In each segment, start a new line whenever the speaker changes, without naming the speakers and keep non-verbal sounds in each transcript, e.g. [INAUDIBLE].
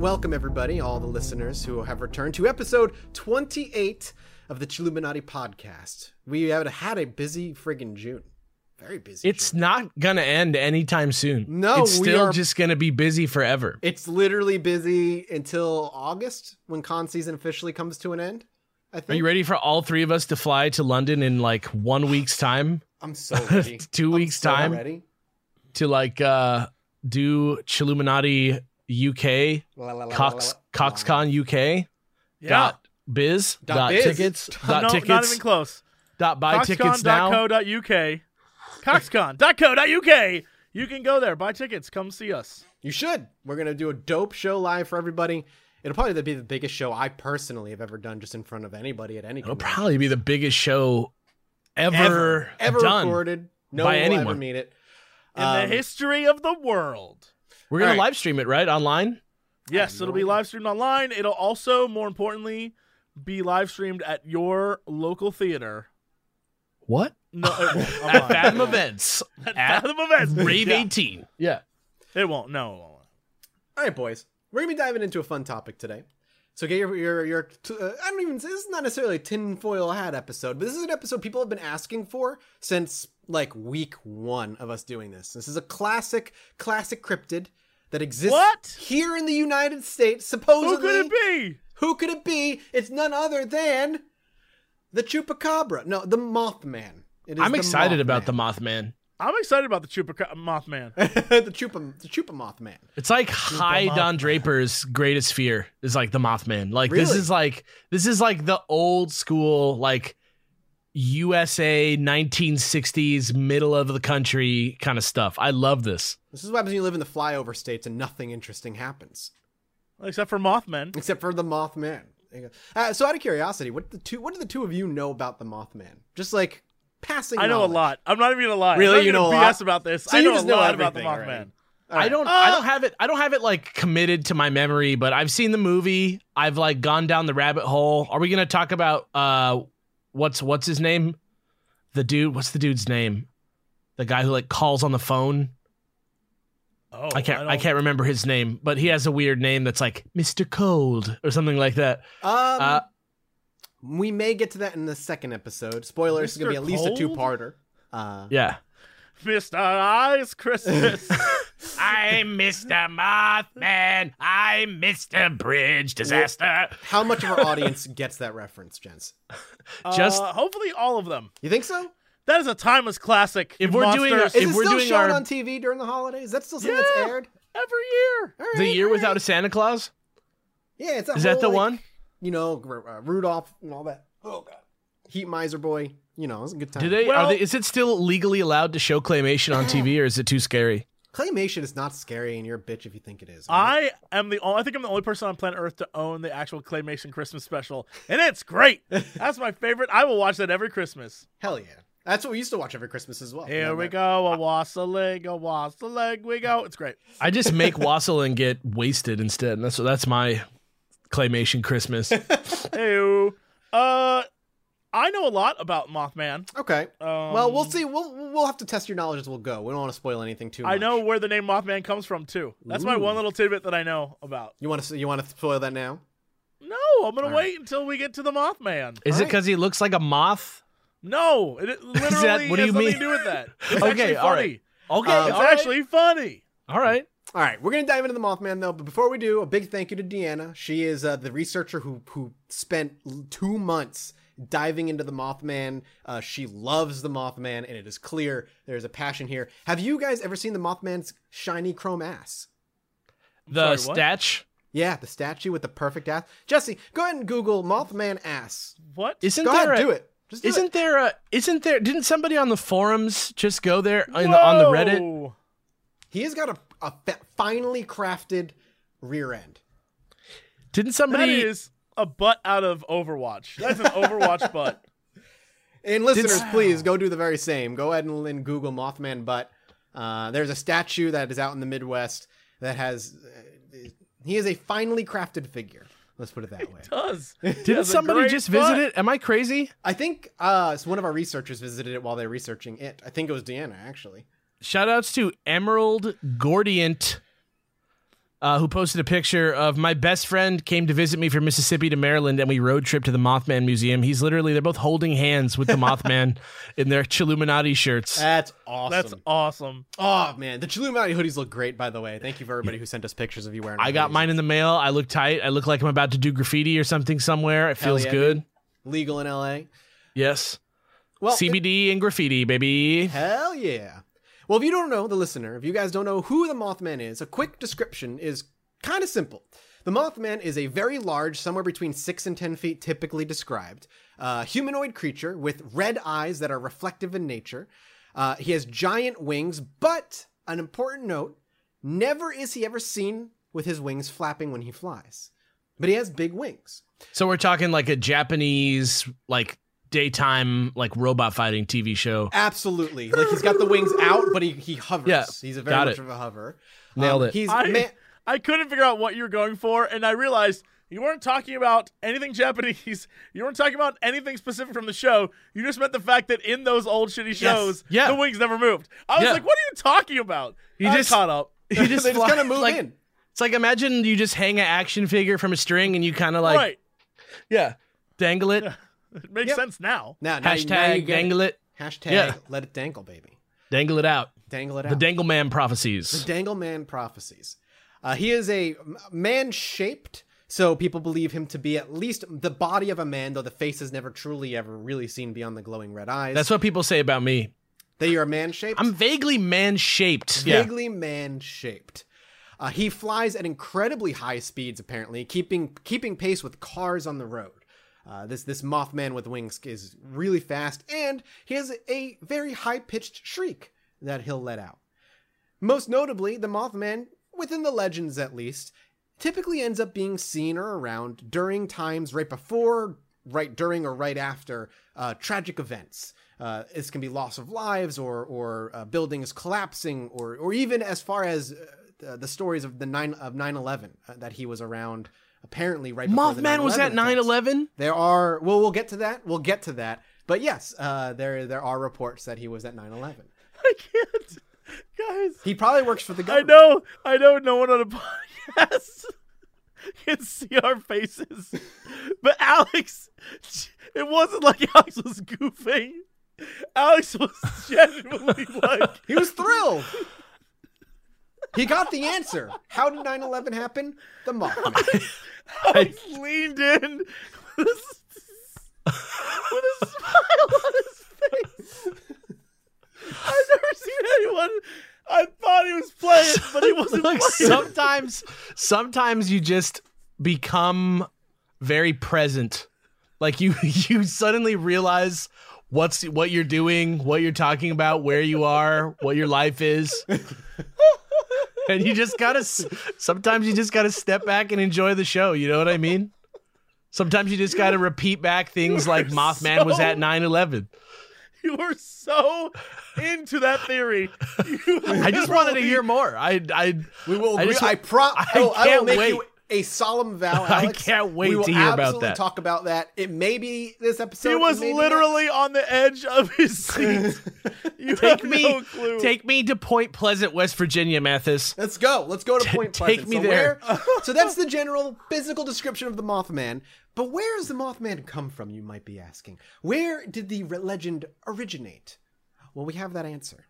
welcome everybody, all the listeners who have returned to episode 28 of the Chilluminati podcast. We have had a busy friggin' June. Very busy.
It's
June.
not gonna end anytime soon.
No,
it's still
are-
just gonna be busy forever.
It's literally busy until August when con season officially comes to an end. I think.
Are you ready for all three of us to fly to London in like one week's time
I'm so [LAUGHS] ready.
Two
I'm
weeks'
so
time?
Ready?
to like uh do Chilluminati UK
La, la, la,
Cox
la, la, la.
CoxCon UK
Yeah.
dot biz
Dot
dot,
biz.
tickets [LAUGHS] dot
no,
tickets
not even close.
dot buy tickets now.
Coxcon.co.uk. Coxcon.co.uk. You can go there, buy tickets, come see us.
You should. We're gonna do a dope show live for everybody. It'll probably be the biggest show I personally have ever done, just in front of anybody at any.
It'll
convention.
probably be the biggest show ever
ever ever
done.
recorded. No
by
one will ever
anyone.
meet it.
In
Um,
the history of the world.
We're gonna
All right.
live stream it right online.
Yes, it'll be live streamed online. It'll also, more importantly, be live streamed at your local theater.
What?
No, it won't. [LAUGHS] I'm
At
lying.
Fathom Events [LAUGHS]
At
at
Fathom Events.
Rave
Yeah.
18. Yeah.
It won't. No, it won't.
All right, boys. We're gonna be diving into a fun topic today. So get your your your. Uh, I don't even. This is not necessarily a tinfoil hat episode, but this is an episode people have been asking for since like week one of us doing this. This is a classic, classic cryptid that exists
What?
here in the United States. Supposedly.
Who could it be?
Who could it be? It's none other than the chupacabra. No, the Mothman. It is
I'm
the
excited about the
Mothman.
Mothman.
I'm excited about the Chupaca- Mothman. [LAUGHS]
the chupa the chupa Mothman.
It's like High Don Draper's greatest fear is like the Mothman. Like this is like this is like the old school like USA 1960s middle of the country kind of stuff. I love this.
This is what happens when you live in the flyover states and nothing interesting happens.
Except for Mothman.
except for the Mothman. There you go. Uh, so, out of curiosity, what the two? What do the two of you know about the Mothman? Just like passing.
I know a lot. I'm not even gonna lie.
Really?
I'm not
You know
gonna
a lot?
About this.
So
I
you
know
just
a
know
lot about the
everything
Mothman.
already. All right.
I don't I don't have it I don't have it like committed to my memory, but I've seen the movie. I've like gone down the rabbit hole. Are we going to talk about uh what's what's his name? The dude, what's the dude's name? The guy who like calls on the phone.
Oh,
I can't I,
don't-
can't remember his name, but he has a weird name that's like Mr. Cold or something like that.
Um,
Uh,
we may get to that in the second episode. Spoilers. It's gonna be at least a two-parter. Uh,
Yeah.
Mr. Eyes Christmas. [LAUGHS]
I'm Mr. Mothman. I'm Mr. Bridge Disaster.
how much of our audience gets that reference, gents?
Just-
Uh, hopefully all of them.
You think so?
That is a timeless classic.
If we're doing
monsters.
a-
Is
If
it
we're
still
doing
shown
our-
on TV during the holidays? Is that still something that's aired?
every year.
All right,
the year
all
without a Santa Claus?
Yeah, it's a
Is that the
like,
one?
You know, uh, Rudolph and all that. Oh god, Heat Miser Boy. You know, it's a good time.
Do they,
Well-
are they is it still legally allowed to show claymation on TV or is it too scary?
Claymation is not scary, and you're a bitch if you think it is. all right?
I am the only, I think I'm the only person on planet Earth to own the actual claymation Christmas special, and it's great. [LAUGHS] That's my favorite. I will watch that every Christmas.
Hell yeah, that's what we used to watch every Christmas as well.
Here we go, a wassailing, a wassailing, we go. It's great.
I just make [LAUGHS] wassail and get wasted instead. And that's that's my claymation Christmas. [LAUGHS]
Hey, uh, I know a lot about Mothman.
Okay.
Um,
well, we'll see. We'll we'll have to test your knowledge as we'll go. We don't want to spoil anything too much.
I know where the name Mothman comes from too. That's my one little tidbit that I know about.
You want to you want to spoil that now?
No, I'm gonna
All right.
wait until we get to the Mothman.
Is it
Alright.
because he looks like a moth?
No, it, it [LAUGHS] literally
what do
has
you
nothing
mean?
to do with that. [LAUGHS] It's
Okay,
actually
all
funny.
right. Okay,
Um,
It's
all right.
actually funny.
all right.
All right, we're gonna dive into the Mothman though, but before we do, a big thank you to Deanna. She is uh, the researcher who who spent two months diving into the Mothman. Uh, she loves the Mothman, and it is clear there's a passion here. Have you guys ever seen the Mothman's shiny chrome ass?
The
sorry, what?
Yeah, the statue with the perfect ass. Jesse, go ahead and Google Mothman ass.
What?
isn't
Go
there
ahead,
a,
do it. Just do
Isn't
it.
there a isn't there didn't somebody on the forums just go there in the, on the Reddit?
Whoa.
He has got a, a finely crafted rear end.
Didn't somebody
is a butt out of Overwatch. That's an Overwatch [LAUGHS] butt.
And listeners,
Did-
please go do the very same. Go ahead and, and Google Mothman butt. Uh, there's a statue that is out in the Midwest that has. Uh, he is a finely crafted figure. Let's put it that way.
Does [LAUGHS]
didn't somebody just visit it? Am I crazy?
I think uh, so one of our researchers visited it while they were researching it. I think it was Deanna, actually.
Shout outs to Emerald Gordient uh, who posted a picture of my best friend came to visit me from Mississippi to Maryland, and we road trip to the Mothman Museum. He's literally they're both holding hands with the [LAUGHS] Mothman in their Chilluminati shirts.
That's awesome.
That's awesome.
oh man, the Chilluminati hoodies look great. By the way, thank you for everybody who sent us pictures of you wearing.
I got
hoodies.
mine in the mail. I look tight. I look like I'm about to do graffiti or something somewhere. It feels
yeah,
good.
dude. Legal in L.A.
Yes.
Well,
CBD and graffiti, baby.
Hell yeah. Well, if you don't know, the listener, if you guys don't know who the Mothman is, a quick description is kind of simple. The Mothman is a very large, somewhere between 6 and 10 feet typically described, uh, humanoid creature with red eyes that are reflective in nature. Uh, he has giant wings, but an important note never is he ever seen with his wings flapping when he flies. But he has big wings.
So we're talking like a Japanese like daytime like robot fighting TV show.
Absolutely. Like he's got the wings out, but he, he hovers.
Yeah,
he's a very
got
much
it.
of a hover.
Nailed
Um,
it.
He's
I,
man-
I couldn't figure out what you were going for, and I realized you weren't talking about anything Japanese. [LAUGHS] You weren't talking about anything specific from the show. You just meant the fact that in those old shitty shows,
Yeah.
the wings never moved. I was
Yeah.
like, what are you talking about?
You
I
just-
caught up. [LAUGHS]
You just, [LAUGHS]
they just kind of move
like,
in.
It's like imagine you just hang an action figure from a string and you kind of like
right.
yeah dangle it. [LAUGHS]
It makes
Yep.
sense now.
Now, now, you- now you
Hashtag dangle it.
Hashtag
Yeah.
let it dangle, baby.
Dangle it out.
Dangle it out.
The Dangle Man prophecies.
The Dangle Man prophecies. Uh, he is a man shaped, so people believe him to be at least the body of a man, though the face is never truly ever really seen beyond the glowing red eyes.
That's what people say about me.
that you're a man shaped.
I'm vaguely man shaped. Yeah.
vaguely man shaped. Uh, he flies at incredibly high speeds, apparently, keeping keeping pace with cars on the road. Uh, this this Mothman with wings is really fast, and he has a very high pitched shriek that he'll let out. Most notably, the Mothman, within the legends at least, typically ends up being seen or around during times right before, right during, or right after uh, tragic events. Uh, this can be loss of lives, or or uh, buildings collapsing, or or even as far as uh, the stories of the nine of 9-11, uh, that he was around. Apparently, right before
Mothman was
9/11
at 9/11.
There are well, we'll get to that. We'll get to that. But yes, uh, there there are reports that he was at 9/11. [LAUGHS]
I can't. Guys,
He probably works for the
I know, I know no one on a [LAUGHS] podcast can see our faces. But Alex, it wasn't like Alex was goofing. Alex was [LAUGHS] genuinely like,
He was thrilled. He got the answer. How did 9/11 happen? The Mothman. [LAUGHS]
I leaned in with a, with a smile on his face. I've never seen anyone. I thought he was playing, but he wasn't
Like
playing.
sometimes sometimes you just become very present. Like you [LAUGHS] you suddenly realize what's what you're doing, what you're talking about, where you are, what your life is. [LAUGHS] and you just gotta sometimes you just gotta step back and enjoy the show you know what i mean sometimes you just gotta repeat back things like
are
mothman was at 9-11
You were so into that theory. You
i just wanted to hear more i i
We will.
I
Agree.
just-
I, pro.
I
I, will, I will
can't
make
wait.
you a solemn vow. [LAUGHS]
I
Alex.
can't wait
we will
to hear about
absolutely
that.
Talk about that. It may be this episode.
He
it
was
may be
literally on the edge of his [LAUGHS] seat. [LAUGHS] You
take
have
me
no clue.
take me to point pleasant west virginia mathas
Let's go. Let's go to Point Pleasant.
take
Pleasant.
me
so
there.
Where, so that's the general physical description of the Mothman. But where does the Mothman come from? You might be asking. Where did the legend originate? Well, we have that answer.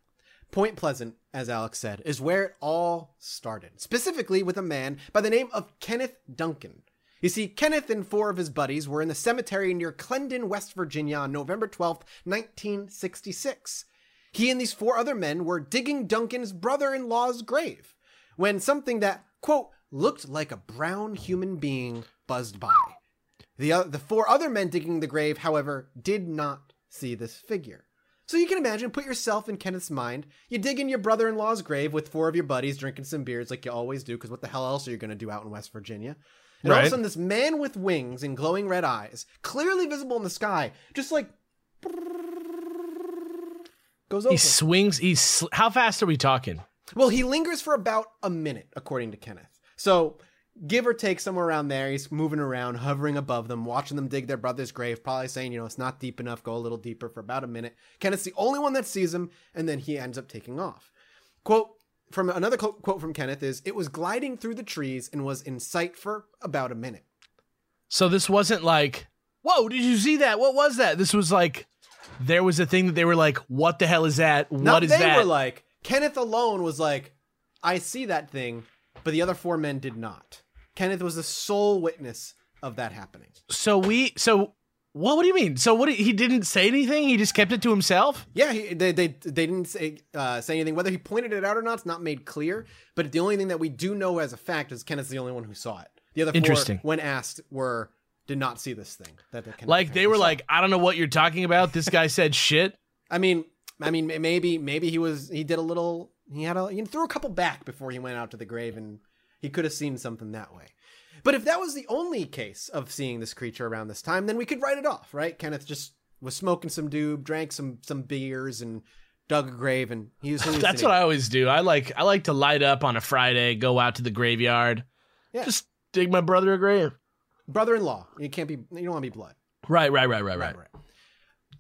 Point Pleasant, as Alex said, is where it all started. Specifically with a man by the name of Kenneth Duncan. You see, Kenneth and four of his buddies were in the cemetery near Clendon, West Virginia on November 12th, 1966. He and these four other men were digging Duncan's brother in law's grave when something that, quote, looked like a brown human being buzzed by. The, o- the four other men digging the grave, however, did not see this figure. So you can imagine, put yourself in Kenneth's mind. You dig in your brother in law's grave with four of your buddies drinking some beers like you always do, because what the hell else are you going to do out in West Virginia? And all of a sudden, this man with wings and glowing red eyes, clearly visible in the sky, just like goes over.
he swings he's sl- how fast are we talking
Well, he lingers for about a minute, according to Kenneth. So, give or take somewhere around there, he's moving around, hovering above them, watching them dig their brother's grave, probably saying, you know, it's not deep enough, go a little deeper for about a minute. Kenneth's the only one that sees him, and then he ends up taking off. Quote, from another quote from Kenneth is, "It was gliding through the trees and was in sight for about a minute."
So this wasn't like, whoa, did you see that? What was that? This was like, there was a thing that they were like, what the hell is that? What is
they
that?
were like Kenneth alone was like, "I see that thing," but the other four men did not. Kenneth was the sole witness of that happening.
so we, so what? What do you mean? So what? He didn't say anything. He just kept it to himself.
Yeah, he, they, they they didn't say uh, say anything. Whether he pointed it out or not, it's not made clear. But the only thing that we do know as a fact is Kenneth's the only one who saw it. The other four, when asked, were did not see this thing. That they
Like they were
saw.
like, I don't know what you're talking about. This guy said shit.
I mean, I mean, maybe maybe he was he did a little. He had a he threw a couple back before he went out to the grave, and he could have seen something that way. But if that was the only case of seeing this creature around this time, then we could write it off, right? Kenneth just was smoking some doob, drank some some beers, and dug a grave, and he was. [LAUGHS]
That's what. I always do. I like I like to light up on a Friday, go out to the graveyard,
Yeah.
just dig my brother a grave.
brother-in-law. You can't be. You don't want to be blood.
Right, right, right, right, right.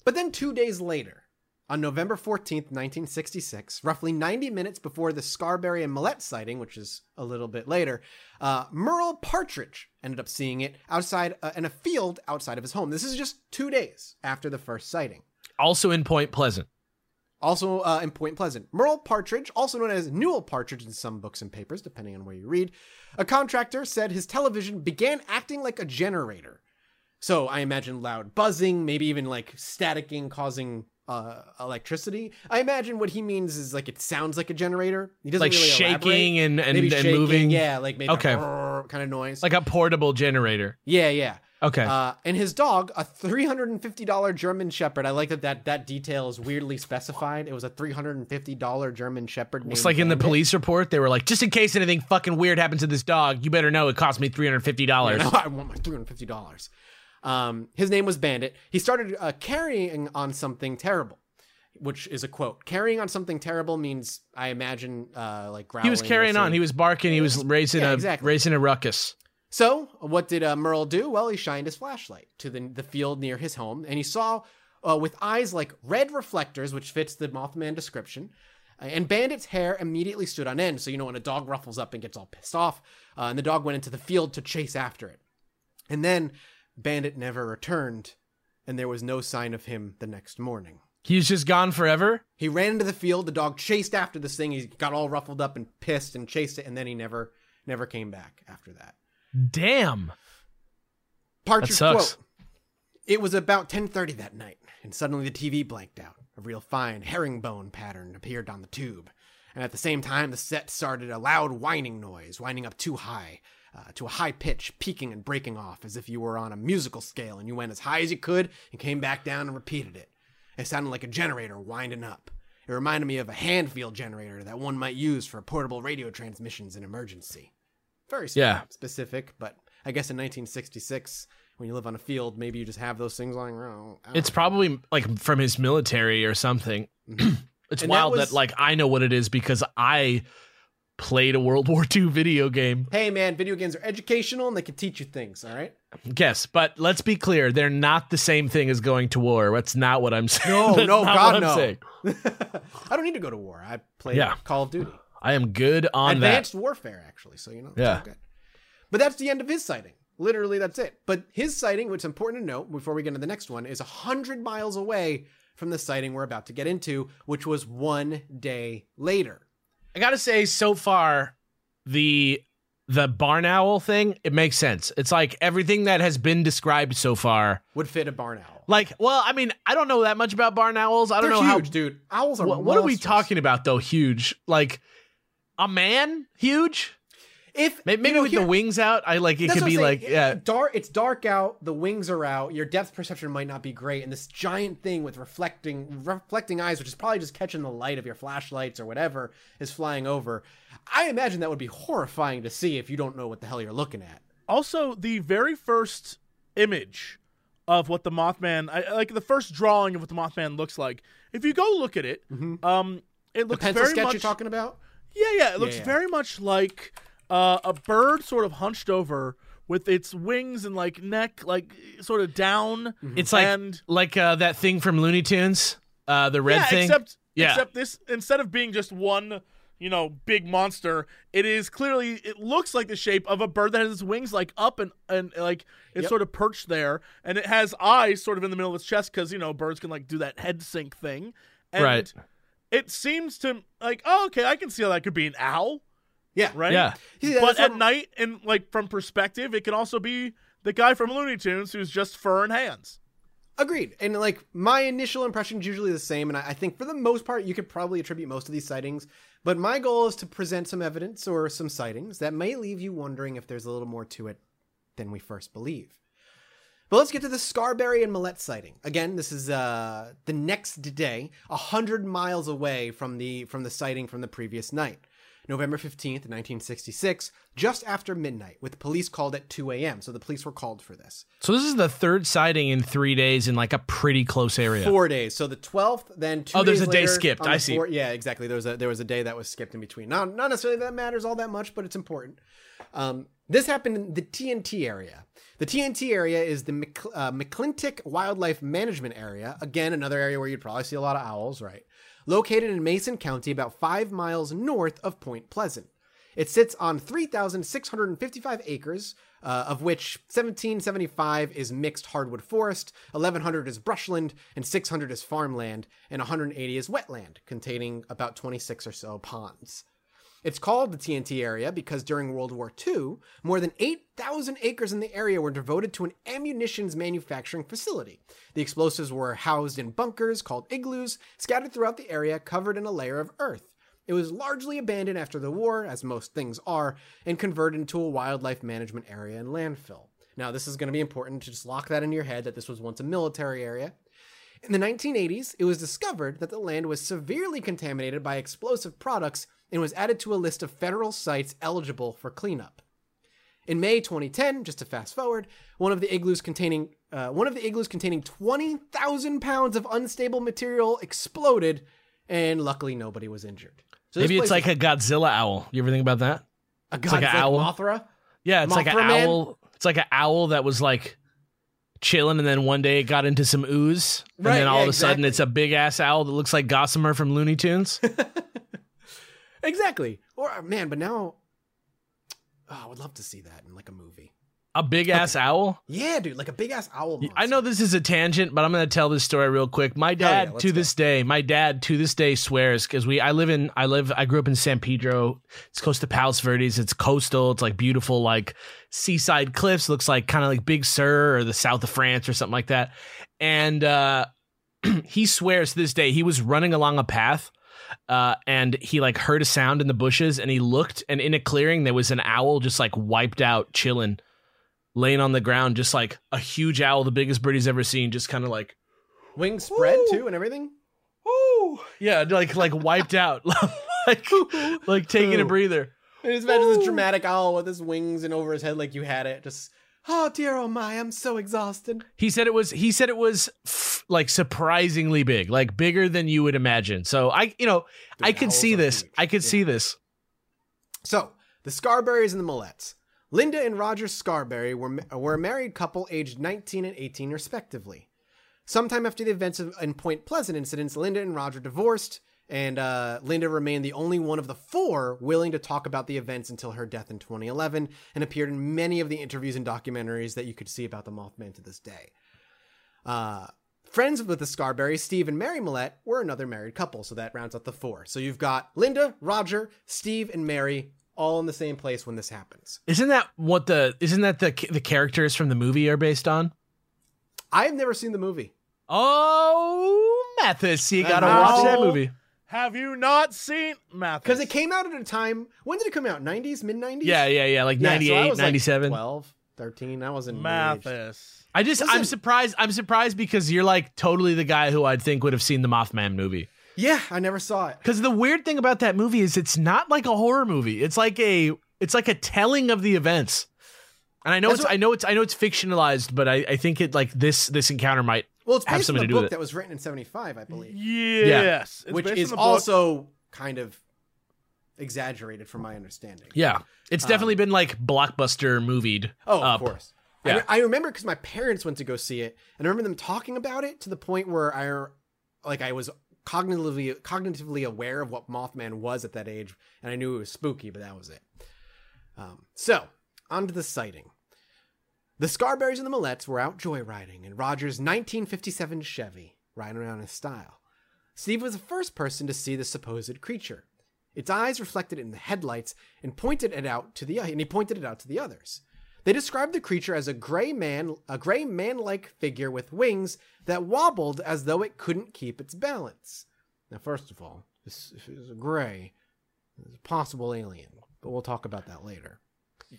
But then two days later, on November 14th, 1966, roughly 90 minutes before the Scarberry and Millette sighting, which is a little bit later, uh, Merle Partridge ended up seeing it outside uh, in a field outside of his home. This is just two days after the first sighting.
Also in Point Pleasant.
Also uh, in Point Pleasant, Merle Partridge, also known as Newell Partridge in some books and papers, depending on where you read, a contractor said his television began acting like a generator. So I imagine loud buzzing, maybe even like staticking, causing uh, electricity. I imagine what he means is like it sounds like a generator. He doesn't
Like
really
shaking
elaborate.
and, and,
maybe
and
shaking,
moving.
Yeah, like maybe
Okay.
a kind of noise.
Like a portable generator.
yeah, yeah.
Okay.
Uh, and his dog, a three hundred and fifty dollar German Shepherd. I like that that that detail is weirdly specified. It was a three hundred and fifty dollar German Shepherd.
it's like in the police report, they were like, just in case anything fucking weird happens to this dog, you better know it cost me $350.
No, [LAUGHS] I want my three hundred fifty dollars. Um, his name was Bandit. He started uh, carrying on something terrible, which is a quote. Carrying on something terrible means, I imagine, uh, like growling.
He was carrying on. He was barking. He was raising
Yeah,
a
exactly.
raising a ruckus.
So, what did uh, Merle do? Well, he shined his flashlight to the, the field near his home, and he saw uh, with eyes like red reflectors, which fits the Mothman description. uh, And Bandit's hair immediately stood on end. So, you know, when a dog ruffles up and gets all pissed off, uh, and the dog went into the field to chase after it. And then Bandit never returned, and there was no sign of him the next morning.
He was just gone forever.
He ran into the field. The dog chased after this thing. He got all ruffled up and pissed and chased it, and then he never, never came back after that.
Damn.
Partridge quote. It was about 10:30 that night, and suddenly the TV blanked out. A real fine herringbone pattern appeared on the tube, and at the same time, the set started a loud whining noise, winding up too high, uh, to a high pitch, peaking and breaking off, as if you were on a musical scale and you went as high as you could and came back down and repeated it. It sounded like a generator winding up. It reminded me of a handfield generator that one might use for portable radio transmissions in emergency. Very spe-
Yeah.
specific, but I guess in 1966, when you live on a field, maybe you just have those things lying around.
It's
know.
probably like from his military or something. [CLEARS THROAT] it's
Mm-hmm. And
wild that,
was-
like I know what it is because I played a World [LAUGHS] War II video game.
Hey man, video games are educational and they can teach you things. All right.
Yes, but let's be clear, they're not the same thing as going to war. That's not what I'm [LAUGHS] saying.
No,
That's
no, God, no. [LAUGHS] I don't need to go to war. I play
Yeah.
Call of Duty,
I am good on
advanced warfare, actually. So you know,
Yeah.
good. But that's the end of his sighting. Literally, that's it. But his sighting, which is important to note before we get into the next one, is hundred miles away from the sighting we're about to get into, which was one day later.
I gotta say, so far, the the barn owl thing, it makes sense. It's like everything that has been described so far.
Would fit a barn owl.
Like, well, I mean, I don't know that much about barn owls. I don't
They're
know
huge,
how
dude. Owls are.
what, what are we
monsters.
talking about though? Huge, like a man, huge.
If
Maybe, maybe
you know,
with
here-
the wings out, I like it could be
saying.
like yeah.
dark. It's dark out. The wings are out. Your depth perception might not be great, and this giant thing with reflecting reflecting eyes, which is probably just catching the light of your flashlights or whatever, is flying over. I imagine that would be horrifying to see if you don't know what the hell you're looking at.
Also, the very first image of what the Mothman, I, like the first drawing of what the Mothman looks like. If you go look at it, um, it
The
looks
pencil
very
sketch
much.
you're talking about?
yeah, yeah, it looks
yeah.
very much like uh, a bird sort of hunched over with its wings and like neck like sort of down.
It's like
and
like uh, that thing from Looney Tunes, uh, the red
yeah,
thing.
except
Yeah.
except this instead of being just one you know, big monster. It is clearly it looks like the shape of a bird that has its wings like up and and like it's
Yep.
sort of perched there, and it has eyes sort of in the middle of its chest because you know birds can like do that head sink thing. And
Right.
It seems to like oh okay I can see how that could be an owl
Yeah,
right
Yeah.
Yeah,
but
that's
at
what-
night and like from perspective it can also be the guy from Looney Tunes who's just fur and hands.
Agreed. And like my initial impression is usually the same, and I I think for the most part you could probably attribute most of these sightings. But my goal is to present some evidence or some sightings that may leave you wondering if there's a little more to it than we first believe. But let's get to the Scarberry and Millette sighting. Again, this is uh, the next day, a hundred miles away from the from the sighting from the previous night. November 15th, 1966, just after midnight, with police called at 2 a.m. So the police were called for this.
So this is the third sighting in three days in like a pretty close area.
Four days. So the twelfth, then two.
Oh, there's a day skipped. I see.
four- yeah, exactly. There was a there was a day that was skipped in between. Not not necessarily that matters all that much, but it's important. Um, this happened in the TNT area. The TNT area is the Mc, uh, McClintic Wildlife Management Area. Again, another area where you'd probably see a lot of owls, right? Located in Mason County, about five miles north of Point Pleasant. It sits on 3,655 acres, uh, of which 1,775 is mixed hardwood forest, 1,100 is brushland, and 600 is farmland, and 180 is wetland, containing about 26 or so ponds. It's called the TNT area because during World War II, more than 8,000 acres in the area were devoted to an ammunitions manufacturing facility. The explosives were housed in bunkers called igloos, scattered throughout the area, covered in a layer of earth. It was largely abandoned after the war, as most things are, and converted into a wildlife management area and landfill. Now, this is going to be important to just lock that in your head that this was once a military area. In the 1980s, it was discovered that the land was severely contaminated by explosive products and was added to a list of federal sites eligible for cleanup. In May 2010, just to fast forward, one of the igloos containing uh, one of the igloos containing 20,000 pounds of unstable material exploded, and luckily nobody was injured. So
Maybe it's like a Godzilla owl. You ever think about that?
a
it's like an owl.
Mothra.
Yeah, it's like an
Man?
owl. It's like an owl that was like chilling, and then one day it got into some ooze, and
Right,
then all
yeah,
of a sudden it's a big ass owl that looks like Gossamer from Looney Tunes. [LAUGHS]
Exactly. Or man, but now, oh, I would love to see that in like a movie.
a big ass owl.
Yeah, dude, like a big ass owl. Monster.
I know this is a tangent, but I'm going to tell this story real quick. My dad
let's
to
go.
this day, my dad to this day swears because we I live in I live I grew up in San Pedro. It's close to Palos Verdes. It's coastal. It's like beautiful like seaside cliffs. Looks like kind of like Big Sur or the south of France or something like that. And uh [CLEARS THROAT] he swears to this day he was running along a path uh, and he like heard a sound in the bushes and he looked and in a clearing there was an owl just like wiped out chilling laying on the ground just like a huge owl the biggest bird he's ever seen just kind of like
wings spread
Ooh.
too and everything.
Ooh. yeah like like wiped out [LAUGHS] like like taking a breather
I just imagine this dramatic owl with his wings and over his head like you had it. Just oh dear, oh my, I'm so exhausted.
he said it was he said it was f- like surprisingly big like bigger than you would imagine so i you know
Dude,
i could see this
huge.
i could
Yeah.
see this
So the Scarberries and the Millettes. Linda and Roger Scarberry were were a married couple aged 19 and 18 respectively. Sometime after the events of, in Point Pleasant incidents, Linda and Roger divorced, and uh, Linda remained the only one of the four willing to talk about the events until her death in 2011, and appeared in many of the interviews and documentaries that you could see about the Mothman to this day. Uh, friends with the Scarberries, Steve and Mary Millette, were another married couple, so that rounds out the four. So you've got Linda, Roger, Steve, and Mary all in the same place when this happens.
isn't that what the isn't that the the characters from the movie are based on
I've never seen the movie.
Oh, Mathas, you gotta
How?
watch that movie.
Have you not seen Mathas?
Because it came out at a time. When did it come out? 90s? Mid 90s?
Yeah, yeah, yeah, like
Yeah, so I
98,
was, like,
97.
12, 13. I wasn't.
Mathas.
I just, I'm surprised. I'm surprised because you're like totally the guy who I'd think would have seen the Mothman movie.
Yeah, I never saw it.
Because the weird thing about that movie is it's not like a horror movie. It's like a, it's like a telling of the events. And I know
That's
it's,
what-
I know it's, I know it's fictionalized, but I, I think it like this, this encounter might.
Well, it's
Have
based on
something
a
to do with
book that was written in 75, I believe.
Yes. It's
which is
on the book.
also kind of exaggerated from my understanding.
Yeah, it's um, definitely been like blockbuster movied.
Oh,
up.
of course.
Yeah.
I, re- I remember because my parents went to go see it, and I remember them talking about it to the point where I, like, I was cognitively cognitively aware of what Mothman was at that age, and I knew it was spooky, but that was it. Um, so on to the sighting. The Scarberries and the Millettes were out joyriding in Roger's 1957 Chevy, riding around in style. Steve was the first person to see the supposed creature. Its eyes reflected in the headlights and pointed it out to the and he pointed it out to the others. They described the creature as a gray man, a gray man-like figure with wings that wobbled as though it couldn't keep its balance. Now, first of all, this is a gray, it's a possible alien, but we'll talk about that later.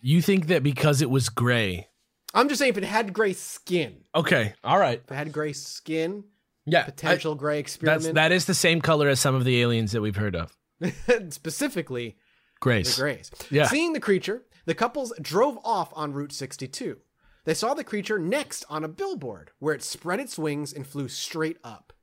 You think that because it was gray?
I'm just saying, if it had gray skin,
Okay, all right.
if it had gray skin,
Yeah,
potential gray
That's
experiment,
that is the same color as some of the aliens that we've heard of. [LAUGHS]
specifically
Grace.
the grays.
Yeah.
Seeing the creature, the couples drove off on Route 62. They saw the creature next on a billboard where it spread its wings and flew straight up.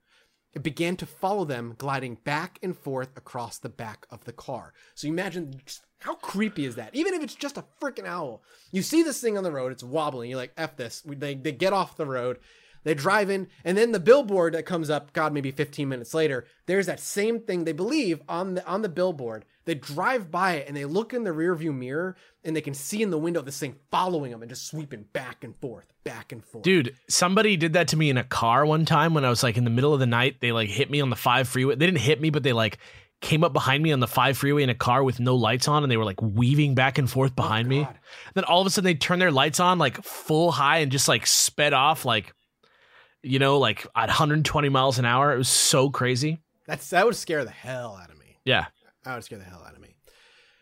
It began to follow them, gliding back and forth across the back of the car. So imagine how creepy is that? Even if it's just a freaking owl, you see this thing on the road, it's wobbling. You're like, "F this." They they get off the road, they drive in, and then the billboard that comes up, God, maybe 15 minutes later, there's that same thing they believe on the on the billboard. They drive by it and they look in the rearview mirror and they can see in the window this thing following them and just sweeping back and forth, back and forth.
Dude, somebody did that to me in a car one time when I was like in the middle of the night. They like hit me on the five freeway. They didn't hit me, but they like came up behind me on the five freeway in a car with no lights on and they were like weaving back and forth oh, behind me.
Oh, God.
Then all of a sudden they turned their lights on like full high and just like sped off like you know, like at 120 miles an hour. It was so crazy.
That's that would scare the hell out of me.
Yeah.
That would scare the hell out of me.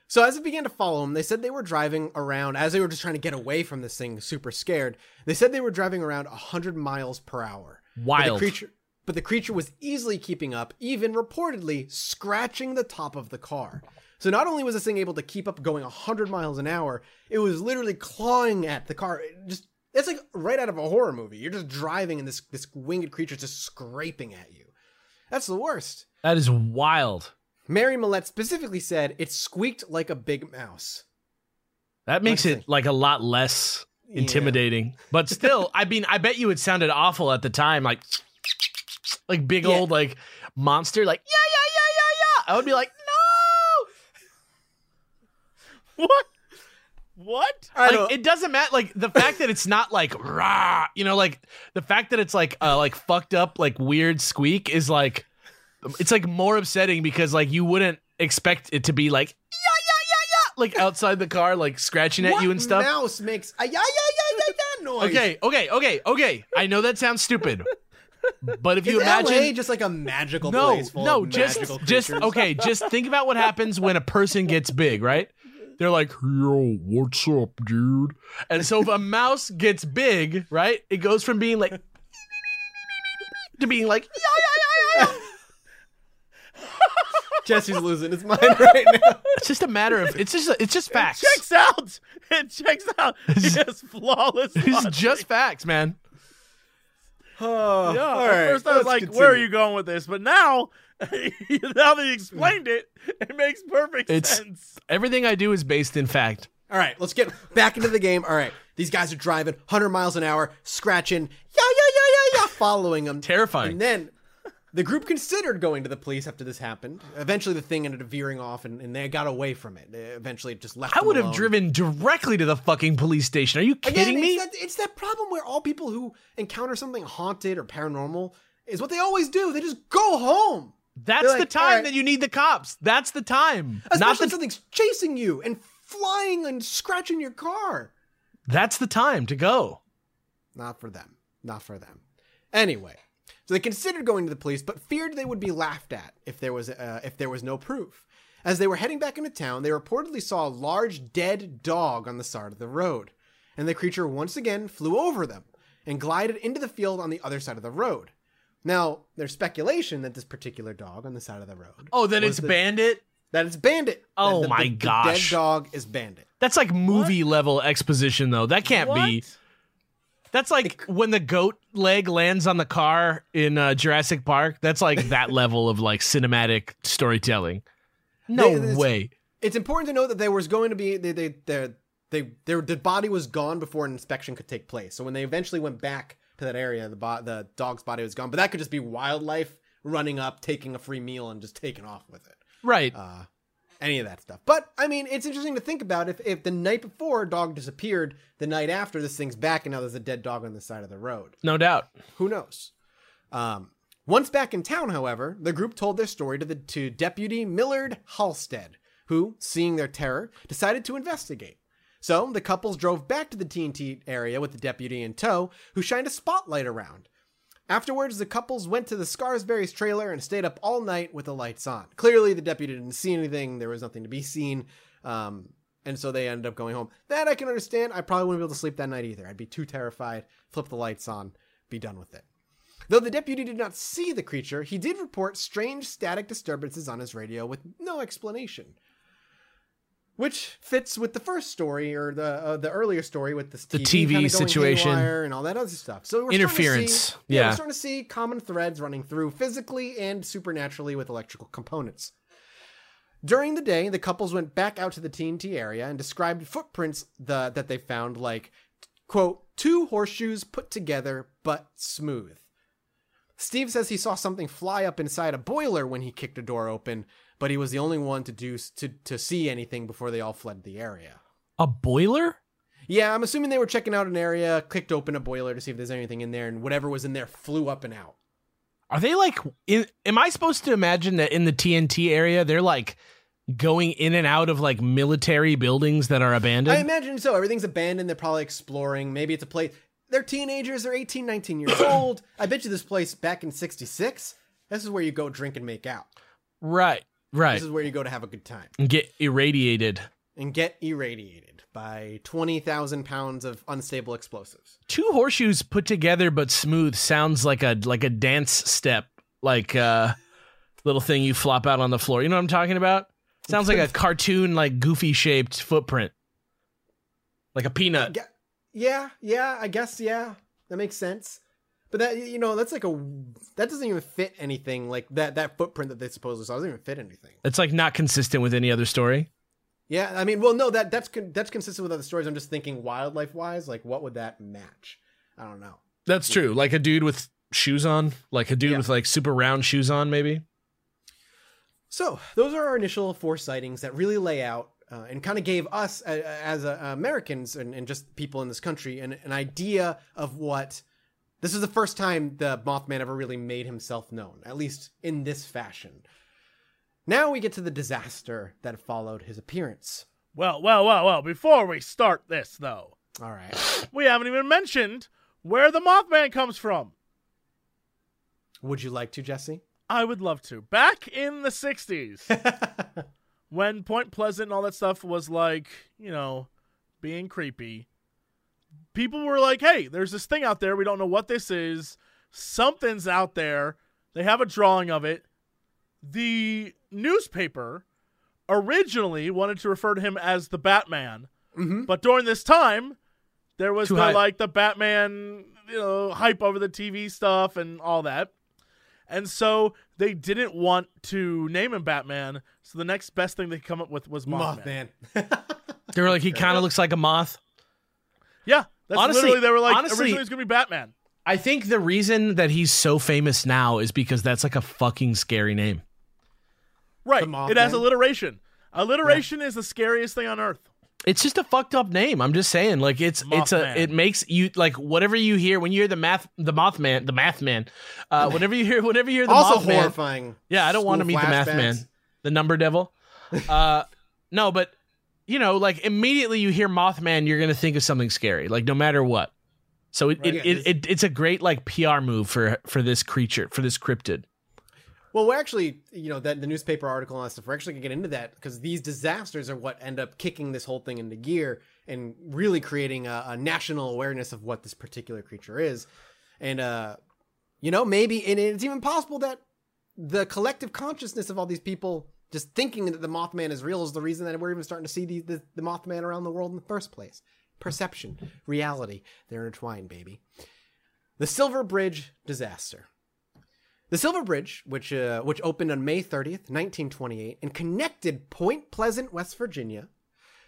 So as it began to follow them, they said they were driving around as they were just trying to get away from this thing, super scared. They said they were driving around 100 miles per hour. But the
Wild.
creature, but the creature was easily keeping up, even reportedly scratching the top of the car. So not only was this thing able to keep up going 100 miles an hour, it was literally clawing at the car. Just it's like right out of a horror movie. You're just driving and this this winged creature's just scraping at you. That's the worst.
That is wild.
Mary Millette specifically said it squeaked like a big mouse.
That makes it like a lot less intimidating. But still, I mean, I bet you it sounded awful at the time, like [SNIFFS] like big
Yeah.
old like monster, like yeah, yeah, yeah, yeah, yeah. I would be like,
no. [LAUGHS] What?
What?
Like it doesn't matter. Like the fact that it's not like rah, you know, like the fact that it's like uh like fucked up, like weird squeak is like it's like more upsetting because like you wouldn't expect it to be like yeah, yeah, yeah, yeah, like [LAUGHS] outside the car, like scratching at
what
you and stuff.
mouse makes a yeah yeah yeah yeah yeah [LAUGHS] noise?
Okay, okay, okay, okay. I know that sounds stupid, but if
Is
you imagine,
LA just like a magical
no,
place full
no,
of
just,
magical
just
creatures?
okay. Just think about what happens when a person gets big, right? They're like, "Yo, what's up, dude?" And so if a mouse gets big, right, it goes from being like [LAUGHS] to being like, "Yeah, yeah, yeah, yeah."
Jesse's losing his mind [LAUGHS] right now.
It's just a matter of it's just it's just facts.
It Checks out. It checks out. [LAUGHS] It's just flawless.
It's
logic.
just facts, man.
Oh, [SIGHS]
Yeah.
all
at first, I was
let's
like, "Where are you going with this?" But now, [LAUGHS] now that you explained it, it makes perfect
It's-
sense.
Everything I do is based in fact.
All right, let's get back into the game. All right, these guys are driving 100 miles an hour, scratching, yeah, yeah, yeah, yeah, yeah, [LAUGHS] following them.
Terrifying.
And then the group considered going to the police after this happened. Eventually, the thing ended up veering off, and, and they got away from it. They eventually just left.
I
them
would have driven directly to the fucking police station. Are you
Again,
kidding me?
It's that, it's that problem where all people who encounter something haunted or paranormal is what they always do. They just go home.
That's
They're
the time
"All right."
that you need the cops. That's the time.
Especially
Not the,
something's chasing you and flying and scratching your car.
that's the time to go.
Not for them. Not for them. Anyway, so they considered going to the police, but feared they would be laughed at if there was uh, if there was no proof. As they were heading back into town, they reportedly saw a large dead dog on the side of the road, and the creature once again flew over them and glided into the field on the other side of the road. Now, there's speculation that this particular dog on the side of the road
Oh, then
was
it's
the-
Bandit.
that it's Bandit.
Oh
the-
my
the- the
gosh.
dead dog is Bandit.
That's like movie level exposition, though. That can't be.
What?
That's like when the goat leg lands on the car in uh, Jurassic Park. That's like [LAUGHS] that level of like cinematic storytelling. No
They- it's-
way.
it's important to note that there was going to be they they they they their the body was gone before an inspection could take place. So when they eventually went back to that area, the bo- the dog's body was gone. But that could just be wildlife running up, taking a free meal, and just taking off with it.
Right.
Uh, any of that stuff. But I mean, it's interesting to think about if if the night before a dog disappeared, the night after this thing's back, and now there's a dead dog on the side of the road.
no doubt.
Who knows? Um, once back in town, however, the group told their story to the to Deputy Millard Halstead, who, seeing their terror, decided to investigate. So the couples drove back to the TNT area with the deputy in tow, who shined a spotlight around. Afterwards, the couples went to the Scarsberry's trailer and stayed up all night with the lights on. Clearly, the deputy didn't see anything. There was nothing to be seen. Um, and so they ended up going home. That I can understand. I probably wouldn't be able to sleep that night either. I'd be too terrified. Flip the lights on, be done with it. Though the deputy did not see the creature, he did report strange static disturbances on his radio with no explanation. Which fits with the first story or the uh, the earlier story with this
The
TV,
TV situation.
and all that other stuff. So we're starting to
Interference.
see-
Yeah.
we're starting to see common threads running through physically and supernaturally with electrical components. During the day, the couples went back out to the TNT area and described footprints the, that they found like, quote, two horseshoes put together but smooth. Steve says he saw something fly up inside a boiler when he kicked a door open, but he was the only one to do to to see anything before they all fled the area.
A boiler?
Yeah, I'm assuming they were checking out an area, clicked open a boiler to see if there's anything in there, and whatever was in there flew up and out.
Are they like? In, am I supposed to imagine that in the TNT area they're like going in and out of like military buildings that are abandoned?
I imagine so. Everything's abandoned. They're probably exploring. Maybe it's a place. They're teenagers. They're 18, 19 years [COUGHS] old. I bet you this place back in 66, this is where you go drink and make out.
right. Right.
This is where you go to have a good time
And get irradiated.
and get irradiated by 20,000 pounds of unstable explosives.
Two horseshoes put together but smooth sounds like a like a dance step, like a little thing you flop out on the floor. You know what I'm talking about? Sounds like a [LAUGHS] cartoon, like goofy shaped footprint, like a peanut.
Yeah, yeah, I guess, yeah. That makes sense. But that, you know, that's like a, that doesn't even fit anything. Like that, that footprint that they supposedly saw doesn't even fit anything.
It's like not consistent with any other story.
Yeah, I mean, well, no, that that's that's consistent with other stories. I'm just thinking wildlife wise, like what would that match? I don't know.
That's true. Like a dude with shoes on, like a dude
Yeah.
with like super round shoes on, maybe.
So those are our initial four sightings that really lay out uh, and kind of gave us uh, as uh, Americans and, and just people in this country an, an idea of what. This is the first time the Mothman ever really made himself known, at least in this fashion. Now we get to the disaster that followed his appearance.
Well, well, well, well. Before we start this, though,
All right. [LAUGHS]
we haven't even mentioned where the Mothman comes from.
Would you like to, Jesse?
I would love to. Back in the 60s, [LAUGHS] when Point Pleasant and all that stuff was like, you know, being creepy, people were like, hey, there's this thing out there. We don't know what this is. Something's out there. They have a drawing of it. The newspaper originally wanted to refer to him as the Batman,
mm-hmm.
but during this time, there was
Too
the
high.
like the Batman, you know, hype over the TV stuff and all that. And so they didn't want to name him Batman. So the next best thing they come up with was Mothman.
Mothman.
They were like, he [LAUGHS] kind of looks like a moth.
Yeah, that's
Honestly-
literally they were like
honestly-
originally it's gonna be Batman.
I think the reason that he's so famous now is because that's like a fucking scary name.
Right. It has
Mothman?
alliteration. Alliteration is the scariest thing on earth.
It's just a fucked up name. I'm just saying, like it's it's a it makes you like whatever you hear when you hear the math the Mothman the Math Man, uh, [LAUGHS] whenever you hear whenever you hear the
also
Mothman,
horrifying.
Yeah, I don't want to
School
meet the math man, the number devil. Uh, [LAUGHS] no, but you know, like immediately you hear Mothman, you're gonna think of something scary, like no matter what. So it,
Right.
it, it, it it's a great like PR move for for this creature for this cryptid.
Well, we're actually, you know, that the newspaper article and all that stuff. We're actually gonna get into that because these disasters are what end up kicking this whole thing into gear and really creating a, a national awareness of what this particular creature is. And uh, you know, maybe and it's even possible that the collective consciousness of all these people just thinking that the Mothman is real is the reason that we're even starting to see the, the, the Mothman around the world in the first place. Perception, [LAUGHS] reality, they're intertwined, baby. The Silver Bridge disaster. The Silver Bridge, which uh, which opened on May 30th, 1928, and connected Point Pleasant, West Virginia,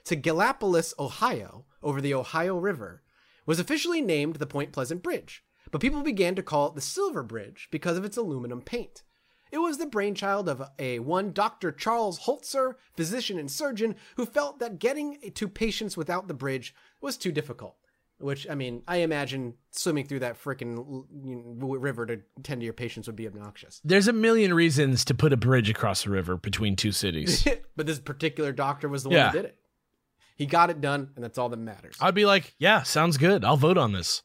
to Gallipolis, Ohio, over the Ohio River, was officially named the Point Pleasant Bridge. But people began to call it the Silver Bridge because of its aluminum paint. It was the brainchild of a one Dr. Charles Holzer, physician and surgeon, who felt that getting to patients without the bridge was too difficult. Which, I mean, I imagine swimming through that freaking river to tend to your patients would be obnoxious.
There's a million reasons to put a bridge across a river between two cities. [LAUGHS]
but this particular doctor was the one who did it. He got it done, and that's all that matters.
I'd be like, yeah, sounds good. I'll vote on this.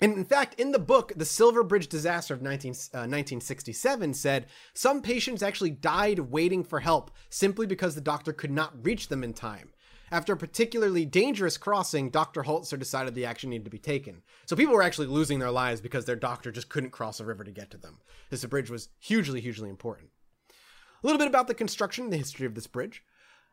And in fact, in the book, The Silver Bridge Disaster of 19, uh, 1967 said some patients actually died waiting for help simply because the doctor could not reach them in time. After a particularly dangerous crossing, Dr. Holzer decided the action needed to be taken. So people were actually losing their lives because their doctor just couldn't cross a river to get to them. This bridge was hugely, hugely important. A little bit about the construction the history of this bridge.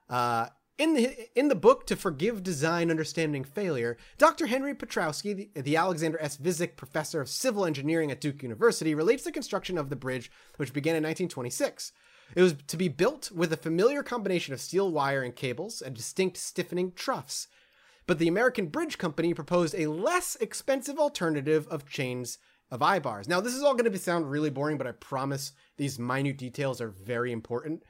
Uh, in the in the book To Forgive Design Understanding Failure, Dr. Henry Petroski, the, the Alexander S. Vesic Professor of Civil Engineering at Duke University, relates the construction of the bridge, which began in 1926. It was to be built with a familiar combination of steel wire and cables and distinct stiffening troughs. But the American Bridge Company proposed a less expensive alternative of chains of eye bars. Now, this is all going to sound really boring, but I promise these minute details are very important.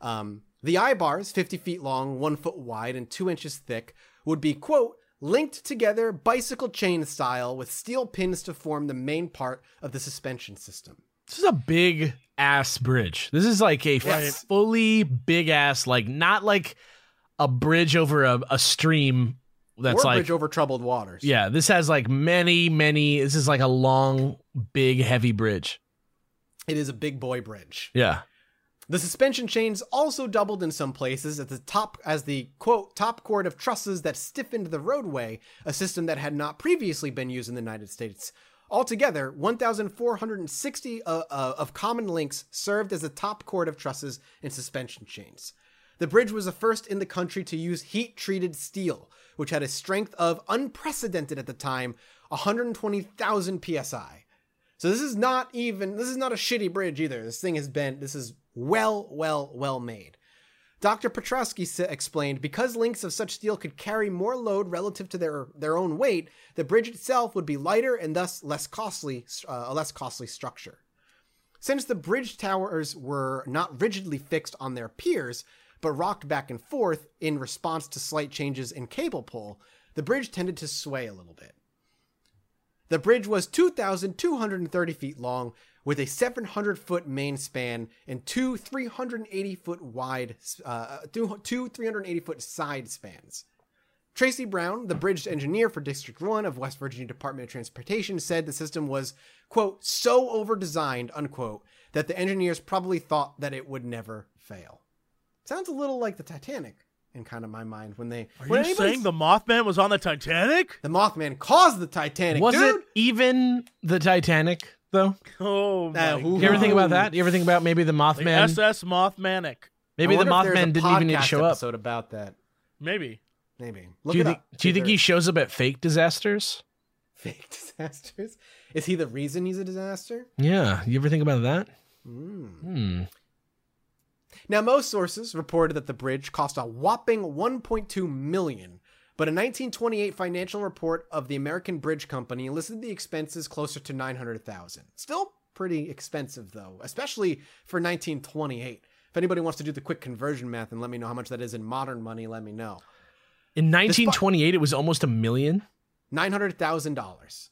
Um, the eye bars, 50 feet long, one foot wide, and two inches thick, would be, quote, linked together bicycle chain style with steel pins to form the main part of the suspension system.
This is a big ass bridge. This is like a
Right.
fully big ass, like not like a bridge over a, a stream that's
or a
like
bridge over troubled waters.
yeah. This has like many many. This is like a long, big, heavy bridge.
It is a big boy bridge.
Yeah.
The suspension chains also doubled in some places at the top as the quote top chord of trusses that stiffened the roadway, a system that had not previously been used in the United States. Altogether, 1,460 uh, uh, of common links served as the top chord of trusses and suspension chains. The bridge was the first in the country to use heat treated steel, which had a strength of unprecedented at the time 120,000 psi. So this is not even this is not a shitty bridge either. This thing has been this is well, well, well made. Dr. Petroski sa- explained because links of such steel could carry more load relative to their their own weight, the bridge itself would be lighter and thus less costly, uh, a less costly structure. Since the bridge towers were not rigidly fixed on their piers, but rocked back and forth in response to slight changes in cable pull, the bridge tended to sway a little bit. The bridge was 2,230 feet long, with a 700 foot main span and two 380 foot wide, uh, two, two 380 foot side spans. Tracy Brown, the bridge engineer for District 1 of West Virginia Department of Transportation, said the system was, quote, so over designed, unquote, that the engineers probably thought that it would never fail. Sounds a little like the Titanic in kind of my mind when they.
Are
when
you
anybody's-
saying the Mothman was on the Titanic?
the Mothman caused the Titanic?
Was
dude?
it even the Titanic though? [LAUGHS]
Oh my
Uh, who-
You ever think about
Ooh.
that? You ever think about maybe the
The
Mothman?
SS Mothmanic.
maybe the
wonder if there's a
Mothman didn't even need to show up.
Episode about that,
Maybe.
maybe. Look
Do you think? Do you think he shows up at fake disasters?
fake [LAUGHS] disasters? Is he the reason he's a disaster?
Yeah. You ever think about that?
Hmm.
Hmm.
Now, most sources reported that the bridge cost a whopping 1.2 million, but a 1928 financial report of the American Bridge Company listed the expenses closer to 900,000. Still pretty expensive though, especially for 1928. If anybody wants to do the quick conversion math and let me know how much that is in modern money, let me know.
In 1928, it was almost a million.
$900,000.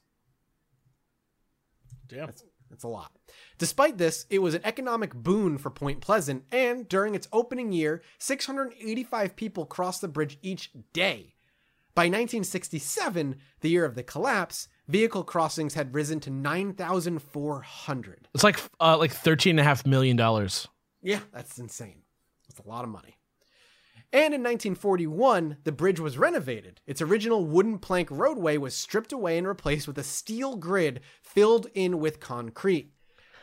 Damn.
That's a lot. Despite this, it was an economic boon for Point Pleasant, and during its opening year, 685 people crossed the bridge each day. By 1967, the year of the collapse, vehicle crossings had risen to 9,400.
It's like uh, like thirteen and a half million dollars.
Yeah, that's insane. That's a lot of money. And in 1941, the bridge was renovated. Its original wooden plank roadway was stripped away and replaced with a steel grid filled in with concrete.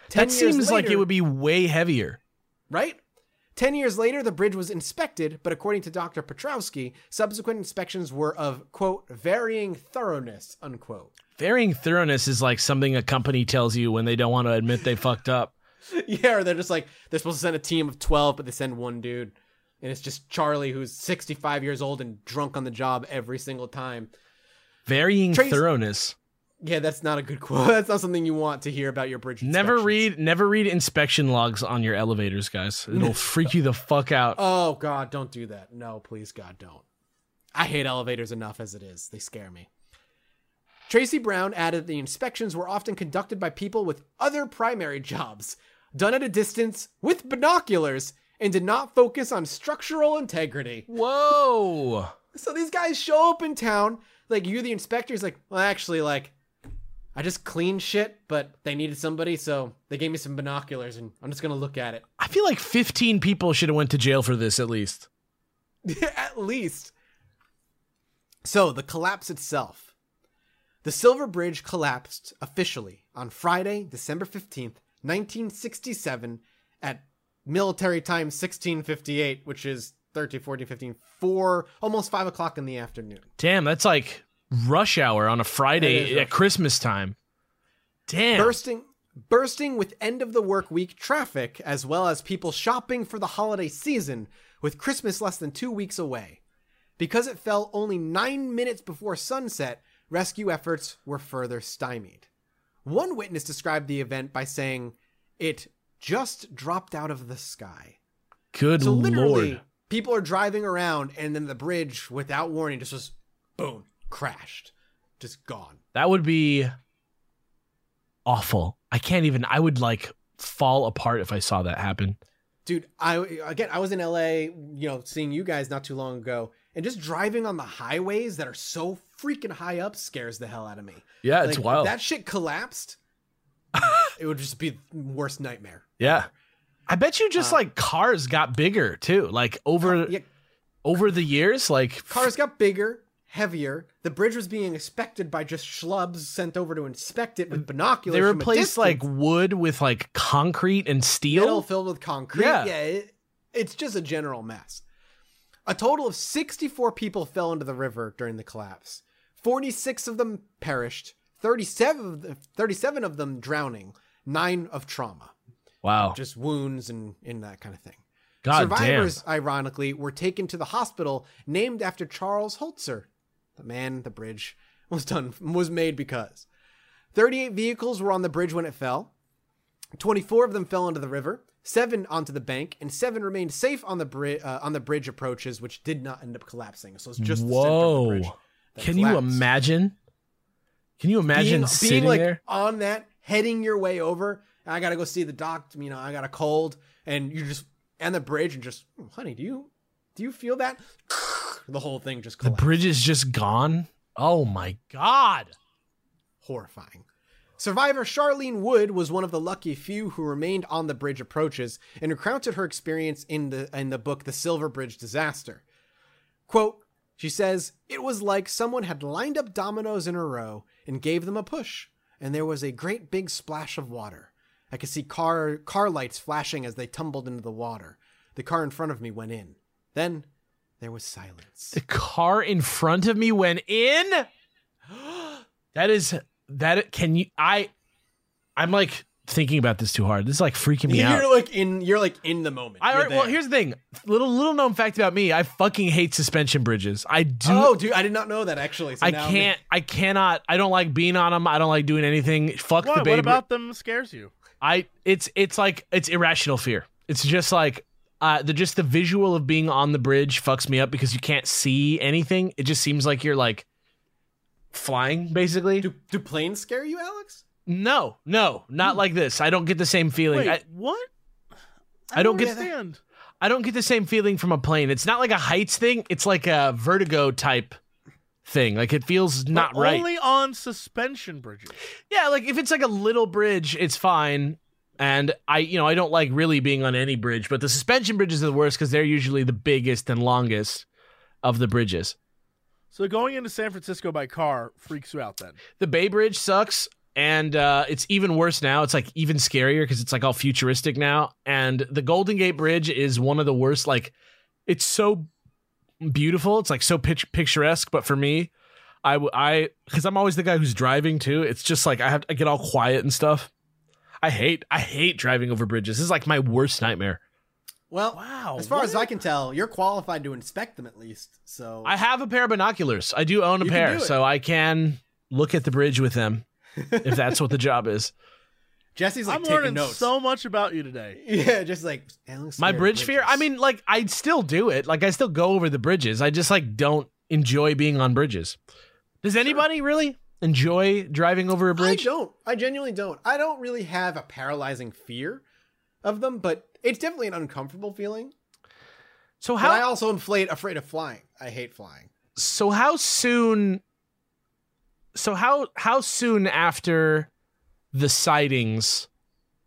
Ten
That seems like it would be way heavier.
right? Ten years later, the bridge was inspected, but according to Dr. Petroski, subsequent inspections were of, quote, varying thoroughness, unquote.
Varying thoroughness is like something a company tells you when they don't want to admit they fucked up. [LAUGHS]
yeah, or they're just like, they're supposed to send a team of 12, but they send one dude. And it's just Charlie, who's 65 years old and drunk on the job every single time.
Varying
Trace-
thoroughness.
Yeah, that's not a good quote. [LAUGHS] That's not something you want to hear about your bridge.
Never read never read inspection logs on your elevators, guys. It'll [LAUGHS] freak you the fuck out.
Oh God, don't do that. No, please, God, don't. I hate elevators enough as it is. They scare me. Tracy Brown added the inspections were often conducted by people with other primary jobs, done at a distance with binoculars, and did not focus on structural integrity.
Whoa.
So these guys show up in town, like you're the inspectors, like, well, actually, like, I just cleaned shit, but they needed somebody, so they gave me some binoculars, and I'm just gonna look at it.
I feel like 15 people should have went to jail for this at least. [LAUGHS]
at least. So, the collapse itself. The Silver Bridge collapsed officially on Friday, December 15th, 1967, at military time 1658, which is 13, 14, 15, 4, almost 5 o'clock in the afternoon.
Damn, that's like rush hour on a Friday at Christmas time. Damn.
bursting bursting with end of the work week traffic as well as people shopping for the holiday season with Christmas less than 2 weeks away. Because it fell only 9 minutes before sunset, rescue efforts were further stymied. One witness described the event by saying it just dropped out of the sky.
Good
So literally
lord.
people are driving around and then the bridge without warning just was boom, crashed. Just gone.
That would be awful. I can't even I would like fall apart if I saw that happen.
dude i again i was in la you know seeing you guys not too long ago and just driving on the highways that are so freaking high up scares the hell out of me
Yeah,
Like,
it's
if
wild.
that shit collapsed [LAUGHS] it would just be the worst nightmare
yeah. I bet you just
Uh,
like cars got bigger too. Like over
yeah
over the years like
cars got bigger heavier the bridge was being inspected by just schlubs sent over to inspect it with binoculars
they
from a
replaced like wood with like concrete and steel.
metal filled with concrete.
Yeah.
Yeah, it, it's just a general mess. A total of 64 people fell into the river during the collapse. 46 of them perished, 37 of, the, 37 of them drowning, 9 of trauma,
Wow.
just wounds and, and that kind of thing.
God
Survivors, ironically, were taken to the hospital named after Charles Holzer, the man the bridge was done was made because. 38 vehicles were on the bridge when it fell. 24 of them fell into the river, 7 onto the bank, and 7 remained safe on the bridge uh, on the bridge approaches which did not end up collapsing. So it's just
damn.
the center of the
Whoa. Can you imagine? Can you imagine
being,
sitting
being like
there?
on that, heading your way over. I gotta go see the doc. You know, I got a cold, and you just and the bridge and just, "Oh, honey, do you do you feel that? [LAUGHS] The whole thing just collapsed.
The bridge is just gone. Oh my god.
horrifying. Survivor Charlene Wood was one of the lucky few who remained on the bridge approaches and recounted her experience in the in the book The Silver Bridge Disaster. Quote, she says, "It was like someone had lined up dominoes in a row and gave them a push, and there was a great big splash of water. I could see car car lights flashing as they tumbled into the water. The car in front of me went in. Then there was silence."
The car in front of me went in. [GASPS] That is that can you I I'm like thinking about this too hard. This is like freaking me out.
You're like in you're like in the moment.
I,
You're
well, here's the thing. Little little known fact about me. I fucking hate suspension bridges. I do.
Oh, dude, I did not know that actually. So
I
now I'm-
can't. I cannot. I don't like being on them. I don't like doing anything. Fuck
Why?
the baby.
What about them scares you?
I. It's it's like it's irrational fear. It's just like uh the just the visual of being on the bridge fucks me up because you can't see anything. It just seems like you're like flying basically.
Do, do planes scare you, Alex?
No, no, not like this. I don't get the same feeling.
Wait,
I,
what?
I don't get-
understand.
I don't get the same feeling from a plane. It's not like a heights thing. It's like a vertigo type thing. Like it feels not
But
right.
Only on suspension bridges.
Yeah, like if it's like a little bridge, it's fine. And I, you know, I don't like really being on any bridge, but the suspension bridges are the worst because they're usually the biggest and longest of the bridges.
So going into San Francisco by car freaks you out then.
The Bay Bridge sucks, and uh, it's even worse now. It's like even scarier because it's like all futuristic now. And the Golden Gate Bridge is one of the worst. Like, it's so beautiful. It's like so pic- picturesque. But for me, I I because I'm always the guy who's driving too. It's just like I have I get all quiet and stuff. I hate I hate driving over bridges. This is like my worst nightmare.
Well,
Wow.
as far
what?
as I can tell, you're qualified to inspect them at least. So
I have a pair of binoculars. I do own a
You
pair, so I can look at the bridge with them. if that's what the job is.
Jesse's like
I'm
taking
learning
notes.
so much about you today.
yeah, just like
My bridge fear. I mean, like I still do it. Like I still go over the bridges. I just like don't enjoy being on bridges. Does anybody really enjoy driving over a bridge?
I don't. I genuinely don't. I don't really have a paralyzing fear of them, but it's definitely an uncomfortable feeling.
So
But I also am afraid afraid of flying. I hate flying.
so how soon so how how soon after the sightings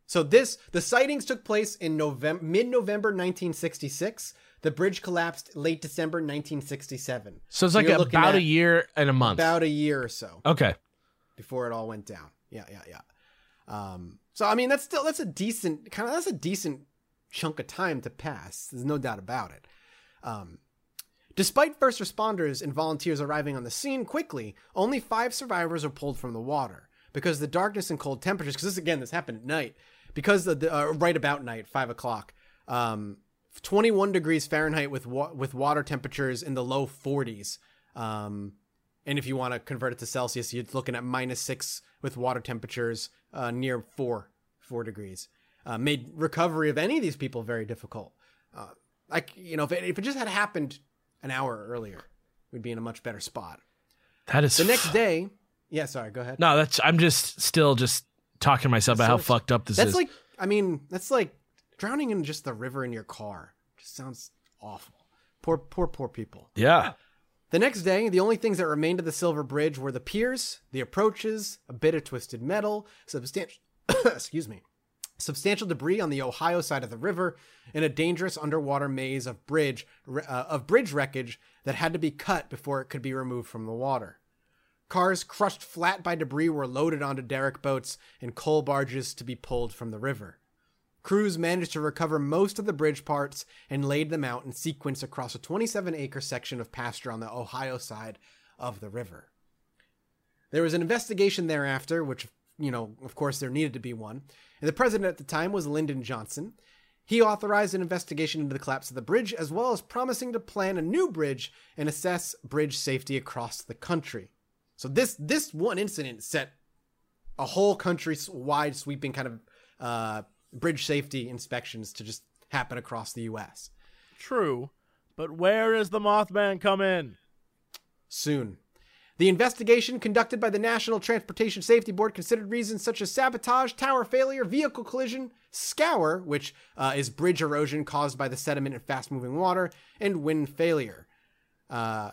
So this the sightings took place in November mid-November 1966. The bridge collapsed late December 1967.
so it's
So
like about a year and a month.
About a year or so
okay.
before it all went down. Yeah, yeah, yeah. Um, so I mean that's still that's a decent kind of that's a decent chunk of time to pass. There's no doubt about it. Um, despite first responders and volunteers arriving on the scene quickly, only five survivors were pulled from the water because the darkness and cold temperatures. Because this again, this happened at night. Because of the uh, right about night, five o'clock. Um, 21 degrees Fahrenheit with wa- with water temperatures in the low 40s. Um, and if you want to convert it to Celsius, you're looking at minus six with water temperatures uh, near four four degrees. Uh, made recovery of any of these people very difficult. Uh, like you know, if it, if it just had happened an hour earlier, we'd be in a much better spot.
That is
The next day, yeah, sorry, go ahead.
No, that's I'm just still just talking to myself about how fucked up this
That's
is.
That's like, I mean, that's like drowning in just the river in your car. Just sounds awful. Poor, poor, poor people.
yeah.
The next day, the only things that remained of the Silver Bridge were the piers, the approaches, a bit of twisted metal, substantial, [COUGHS] excuse me, substantial debris on the Ohio side of the river, and a dangerous underwater maze of bridge uh, of bridge wreckage that had to be cut before it could be removed from the water. Cars crushed flat by debris were loaded onto derrick boats and coal barges to be pulled from the river. Crews managed to recover most of the bridge parts and laid them out in sequence across a 27 acre section of pasture on the Ohio side of the river. There was an investigation thereafter, which, you know, of course, there needed to be one. And the president at the time was Lyndon Johnson. He authorized an investigation into the collapse of the bridge, as well as promising to plan a new bridge and assess bridge safety across the country. So this this one incident set a whole country wide sweeping kind of uh, bridge safety inspections to just happen across the U.S.
True, but where does the Mothman come in?
soon. The investigation conducted by the National Transportation Safety Board considered reasons such as sabotage, tower failure, vehicle collision, scour, which uh, is bridge erosion caused by the sediment and fast moving water, and wind failure. Uh,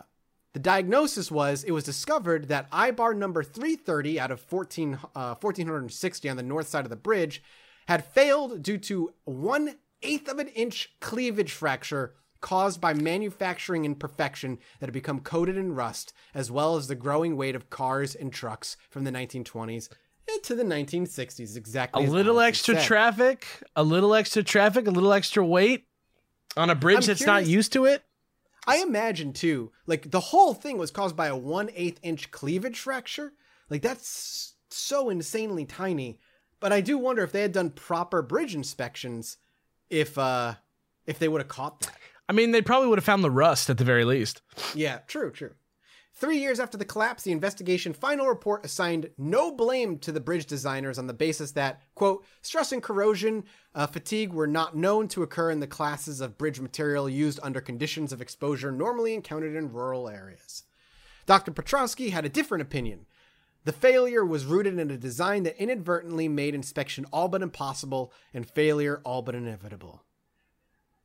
the diagnosis was it was discovered that I bar number 330 out of 14, uh, 1460 on the north side of the bridge had failed due to one eighth of an inch cleavage fracture caused by manufacturing imperfection that had become coated in rust, as well as the growing weight of cars and trucks from the 1920s to the 1960s. Exactly.
A little extra
said.
traffic, a little extra traffic, a little extra weight on a bridge
I'm
that's not used to it.
I imagine too, like the whole thing was caused by a one eighth inch cleavage fracture. Like that's so insanely tiny. But I do wonder if they had done proper bridge inspections, if uh if they would have caught that.
I mean, they probably would have found the rust at the very least.
Yeah, true, true. Three years after the collapse, the investigation final report assigned no blame to the bridge designers on the basis that, quote, stress and corrosion uh, fatigue were not known to occur in the classes of bridge material used under conditions of exposure normally encountered in rural areas. Dr. Petroski had a different opinion. The failure was rooted in a design that inadvertently made inspection all but impossible and failure all but inevitable.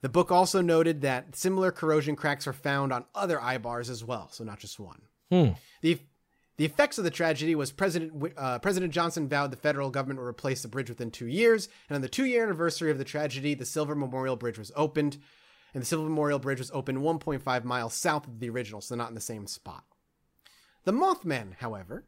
The book also noted that similar corrosion cracks are found on other eye bars as well, so not just one.
Hmm.
The the effects of the tragedy was President uh, President Johnson vowed the federal government would replace the bridge within two years, and on the two year anniversary of the tragedy, the Silver Memorial Bridge was opened, and the Silver Memorial Bridge was opened 1.5 miles south of the original, so not in the same spot. The Mothman, however,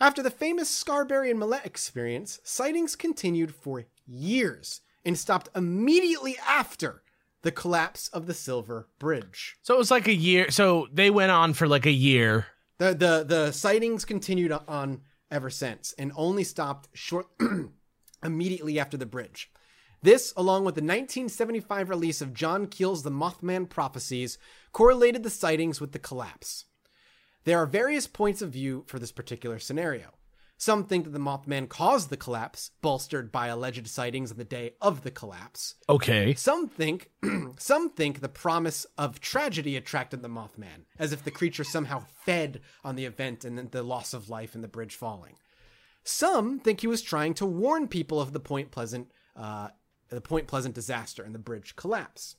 after the famous Scarberry and Mallette experience, sightings continued for years and stopped immediately after the collapse of the Silver Bridge.
So it was like a year. So they went on for like a year.
The the the sightings continued on ever since and only stopped short [CLEARS THROAT] immediately after the bridge. This, along with the 1975 release of John Keel's The Mothman Prophecies, correlated the sightings with the collapse. There are various points of view for this particular scenario. Some think that the Mothman caused the collapse, bolstered by alleged sightings on the day of the collapse.
Okay.
Some think [CLEARS THROAT] some think the promise of tragedy attracted the Mothman, as if the creature somehow fed on the event and the loss of life and the bridge falling. Some think he was trying to warn people of the Point Pleasant uh, the Point Pleasant disaster and the bridge collapse.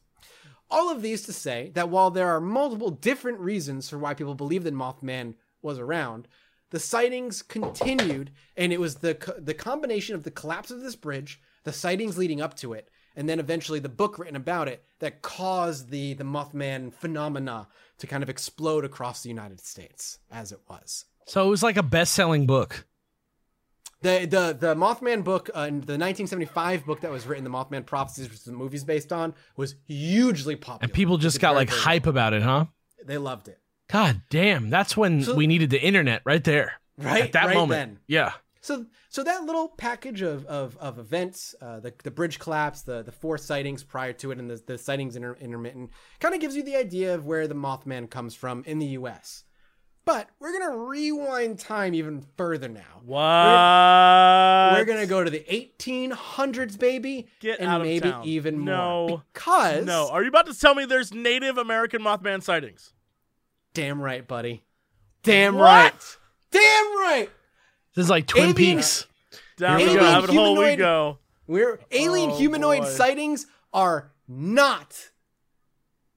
All of these to say that while there are multiple different reasons for why people believe that Mothman was around, the sightings continued, and it was the co- the combination of the collapse of this bridge, the sightings leading up to it, and then eventually the book written about it that caused the the Mothman phenomena to kind of explode across the United States as it was.
So it was like a best-selling book.
The the the Mothman book, uh, the 1975 book that was written, the Mothman Prophecies, which the movie's based on, was hugely popular.
And people just got like hype about it, huh?
They loved it.
God damn, that's when
So-
we needed the internet right there.
Right,
At that
right
moment.
then.
Yeah.
So so that little package of of, of events, uh, the the bridge collapse, the the four sightings prior to it, and the the sightings inter- intermittent, kind of gives you the idea of where the Mothman comes from in the U.S. But we're gonna rewind time even further now.
What?
We're gonna go to the 1800s, baby,
Get
and
out of
maybe
town.
even
No.
more. Because
No, are you about to tell me there's Native American Mothman sightings?
Damn right, buddy. Damn
What?
right. Damn right.
This is like Twin
Alien-
Peaks.
Down
Here
the rabbit hole we
Humanoid-
go.
We're alien
Oh,
humanoid
boy.
sightings are not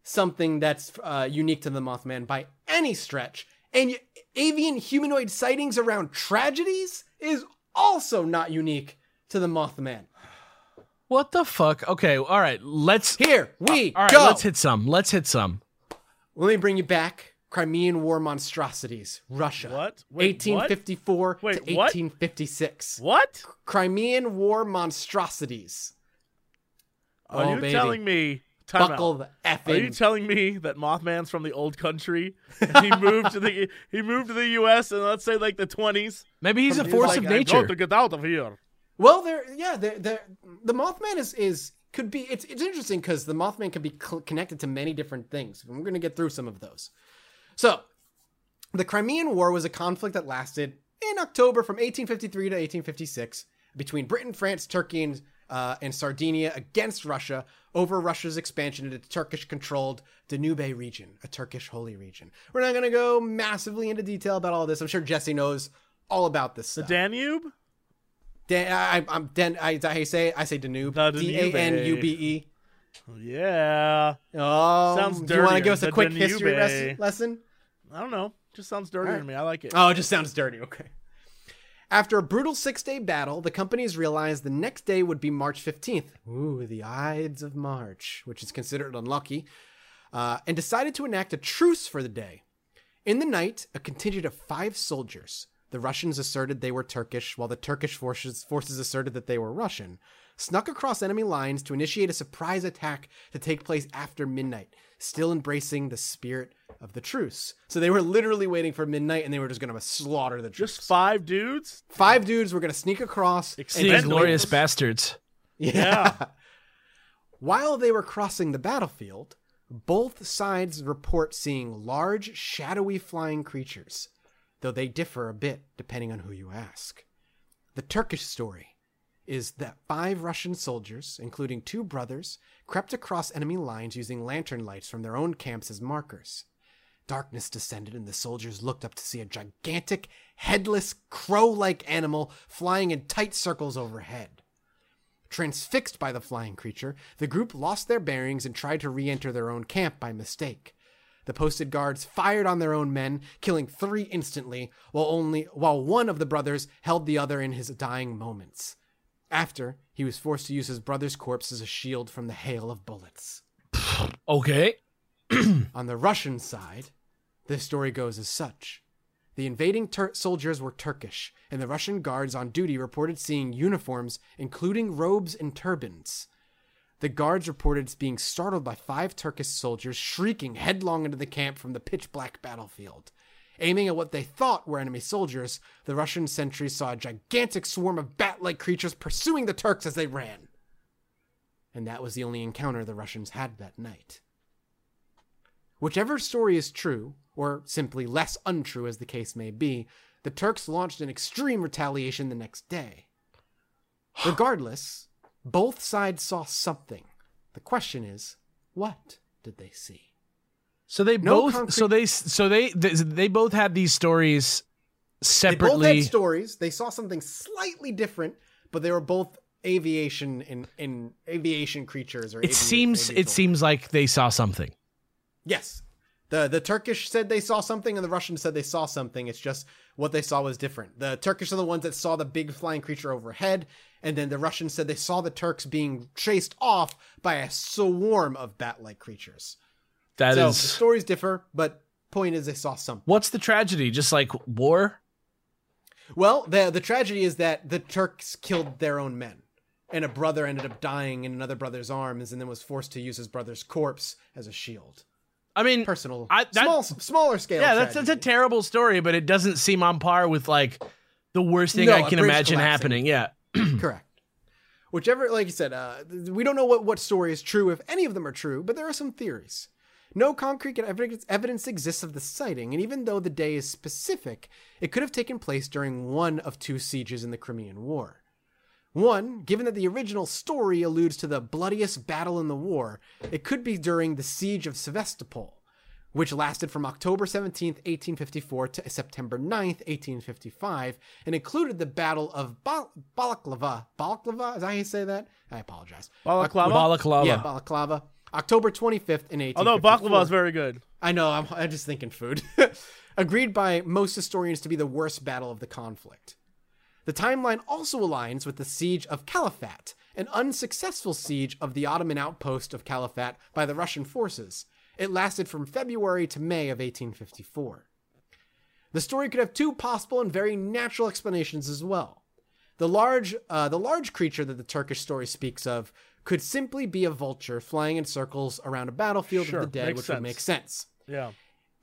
something that's uh, unique to the Mothman by any stretch. And avian humanoid sightings around tragedies is also not unique to the Mothman.
What the fuck? Okay, all right. Let's
Here we
All right,
go.
let's hit some. Let's hit some.
Let me bring you back. Crimean War monstrosities, Russia.
What? Wait,
1854
Wait,
to 1856.
What?
Crimean War monstrosities.
Are
Oh,
you
baby.
telling me? Time
Buckle
out.
the F
Are you telling me that Mothman's from the old country? [LAUGHS] He moved to the he moved to the U.S. in let's say like the twenties.
Maybe he's a
He's
force
like,
of
I
nature.
got to get out of here.
Well, there, yeah, there, there. The Mothman is is could be. It's it's interesting because the Mothman could be cl- connected to many different things. We're going to get through some of those. So, the Crimean War was a conflict that lasted in October from 1853 to 1856 between Britain, France, Turkey, and uh, and Sardinia against Russia over Russia's expansion into the Turkish-controlled Danube region, a Turkish holy region. We're not going to go massively into detail about all this. I'm sure Jesse knows all about this
The. Danube.
Dan, I, I'm Dan. I, I say I say Danube. D A N U B E.
Yeah.
Oh,
Sounds
Do you want to give us a
the
quick
Danube.
history res- lesson?
I don't know. Just sounds dirty
All
to me. I like it.
Oh, it just sounds dirty. Okay. After a brutal six-day battle, the companies realized the next day would be March 15th. Ooh, the Ides of March, which is considered unlucky, uh, and decided to enact a truce for the day. In the night, a contingent of five soldiers, the Russians asserted they were Turkish, while the Turkish forces, forces asserted that they were Russian, snuck across enemy lines to initiate a surprise attack to take place after midnight, still embracing the spirit of the truce. So they were literally waiting for midnight and they were just going to slaughter the troops.
Just five dudes.
Five dudes were going to sneak across. and
These glorious
wait-
bastards.
Yeah. [LAUGHS] While they were crossing the battlefield, both sides report seeing large, shadowy flying creatures, though they differ a bit depending on who you ask. The Turkish story is that five Russian soldiers, including two brothers, crept across enemy lines using lantern lights from their own camps as markers. Darkness descended, and the soldiers looked up to see a gigantic, headless, crow like animal flying in tight circles overhead. Transfixed by the flying creature, the group lost their bearings and tried to re enter their own camp by mistake. The posted guards fired on their own men, killing three instantly, while only while one of the brothers held the other in his dying moments. After, he was forced to use his brother's corpse as a shield from the hail of bullets. [SIGHS]
Okay. [CLEARS THROAT]
On the Russian side, the story goes as such. The invading Tur- soldiers were Turkish, and the Russian guards on duty reported seeing uniforms, including robes and turbans. The guards reported being startled by five Turkish soldiers shrieking headlong into the camp from the pitch black battlefield. Aiming at what they thought were enemy soldiers, the Russian sentries saw a gigantic swarm of bat like creatures pursuing the Turks as they ran. And that was the only encounter the Russians had that night. Whichever story is true, or simply less untrue as the case may be, the Turks launched an extreme retaliation the next day. Regardless, both sides saw something. The question is, what did they see?
So they
No
both.
concrete-
So they. So they. They, they both had these stories
They both
separately.
had stories. They saw something slightly different, but they were both aviation in in aviation creatures or
it
avi-
seems. It seems like they saw something.
Yes. The the Turkish said they saw something and the Russians said they saw something. It's just what they saw was different. The Turkish are the ones that saw the big flying creature overhead, and then the Russians said they saw the Turks being chased off by a swarm of bat-like creatures.
That
so
is.
the stories differ, but point is they saw something.
What's the tragedy? Just like war?
Well, the the tragedy is that the Turks killed their own men. And a brother ended up dying in another brother's arms and then was forced to use his brother's corpse as a shield.
I mean,
Personal
I- that-
small smaller scale.
yeah, that's that's a terrible story, but it doesn't seem on par with like the worst thing
No,
I can imagine
collapsing.
happening. Yeah. [CLEARS THROAT]
Correct. Whichever, like you said, uh, we don't know what, what story is true, if any of them are true, but there are some theories. No concrete evidence, evidence exists of the sighting, and even though the day is specific, it could have taken place during one of two sieges in the Crimean War. One, given that the original story alludes to the bloodiest battle in the war, it could be during the siege of Sevastopol, which lasted from October 17, 1854 to September 9, 1855, and included the Battle of Bal- Balaklava. Balaklava? Is that how you say that? I apologize.
Balaklava?
Balaklava.
Yeah, Balaclava. October 25th in 1854.
Although baklava is very good.
I know, I'm, I'm just thinking food. [LAUGHS] Agreed by most historians to be the worst battle of the conflict. The timeline also aligns with the siege of Calafat, an unsuccessful siege of the Ottoman outpost of Calafat by the Russian forces. It lasted from February to May of 1854. The story could have two possible and very natural explanations as well. The large, uh, the large creature that the Turkish story speaks of could simply be a vulture flying in circles around a battlefield
Sure,
of the dead, which
sense.
would make sense.
Yeah.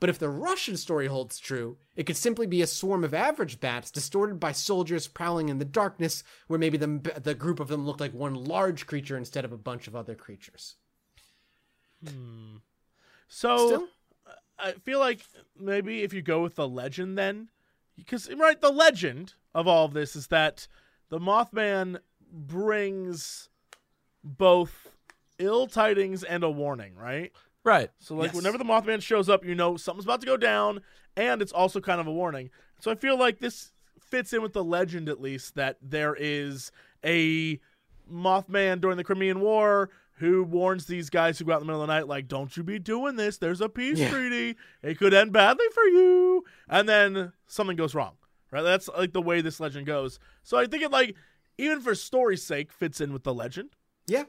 But if the Russian story holds true, it could simply be a swarm of average bats distorted by soldiers prowling in the darkness, where maybe the, the group of them looked like one large creature instead of a bunch of other creatures. Hmm.
So
Still?
I feel like maybe if you go with the legend, then because right, the legend of all of this is that the Mothman brings both ill tidings and a warning, right?
Right.
So like
Yes.
whenever the Mothman shows up, you know something's about to go down, and it's also kind of a warning. So I feel like this fits in with the legend at least that there is a Mothman during the Crimean War who warns these guys who go out in the middle of the night, like, "Don't you be doing this? There's a peace
Yeah.
treaty. It could end badly for you." And then something goes wrong. Right? That's like the way this legend goes. So I think it like even for story's sake fits in with the legend.
Yeah.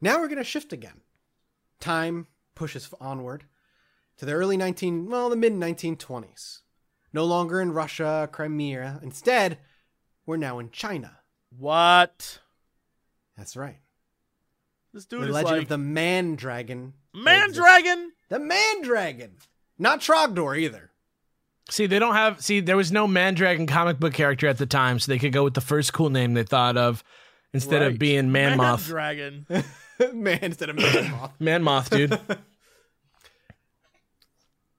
Now we're going to shift again. Time pushes onward to the early 19, well, the mid 1920s. No longer in Russia, Crimea. Instead, we're now in China.
What?
That's right.
This dude
the
is
legend
like
of the Man Dragon.
Man. Dragon.
The Man Dragon. Not Trogdor either.
See, they don't have. See, there was no Mandragon comic book character at the time, so they could go with the first cool name they thought of instead
Right.
of being Man, Moth.
Dragon. [LAUGHS]
Man instead of Man [LAUGHS] Moth.
Man Moth, dude. [LAUGHS]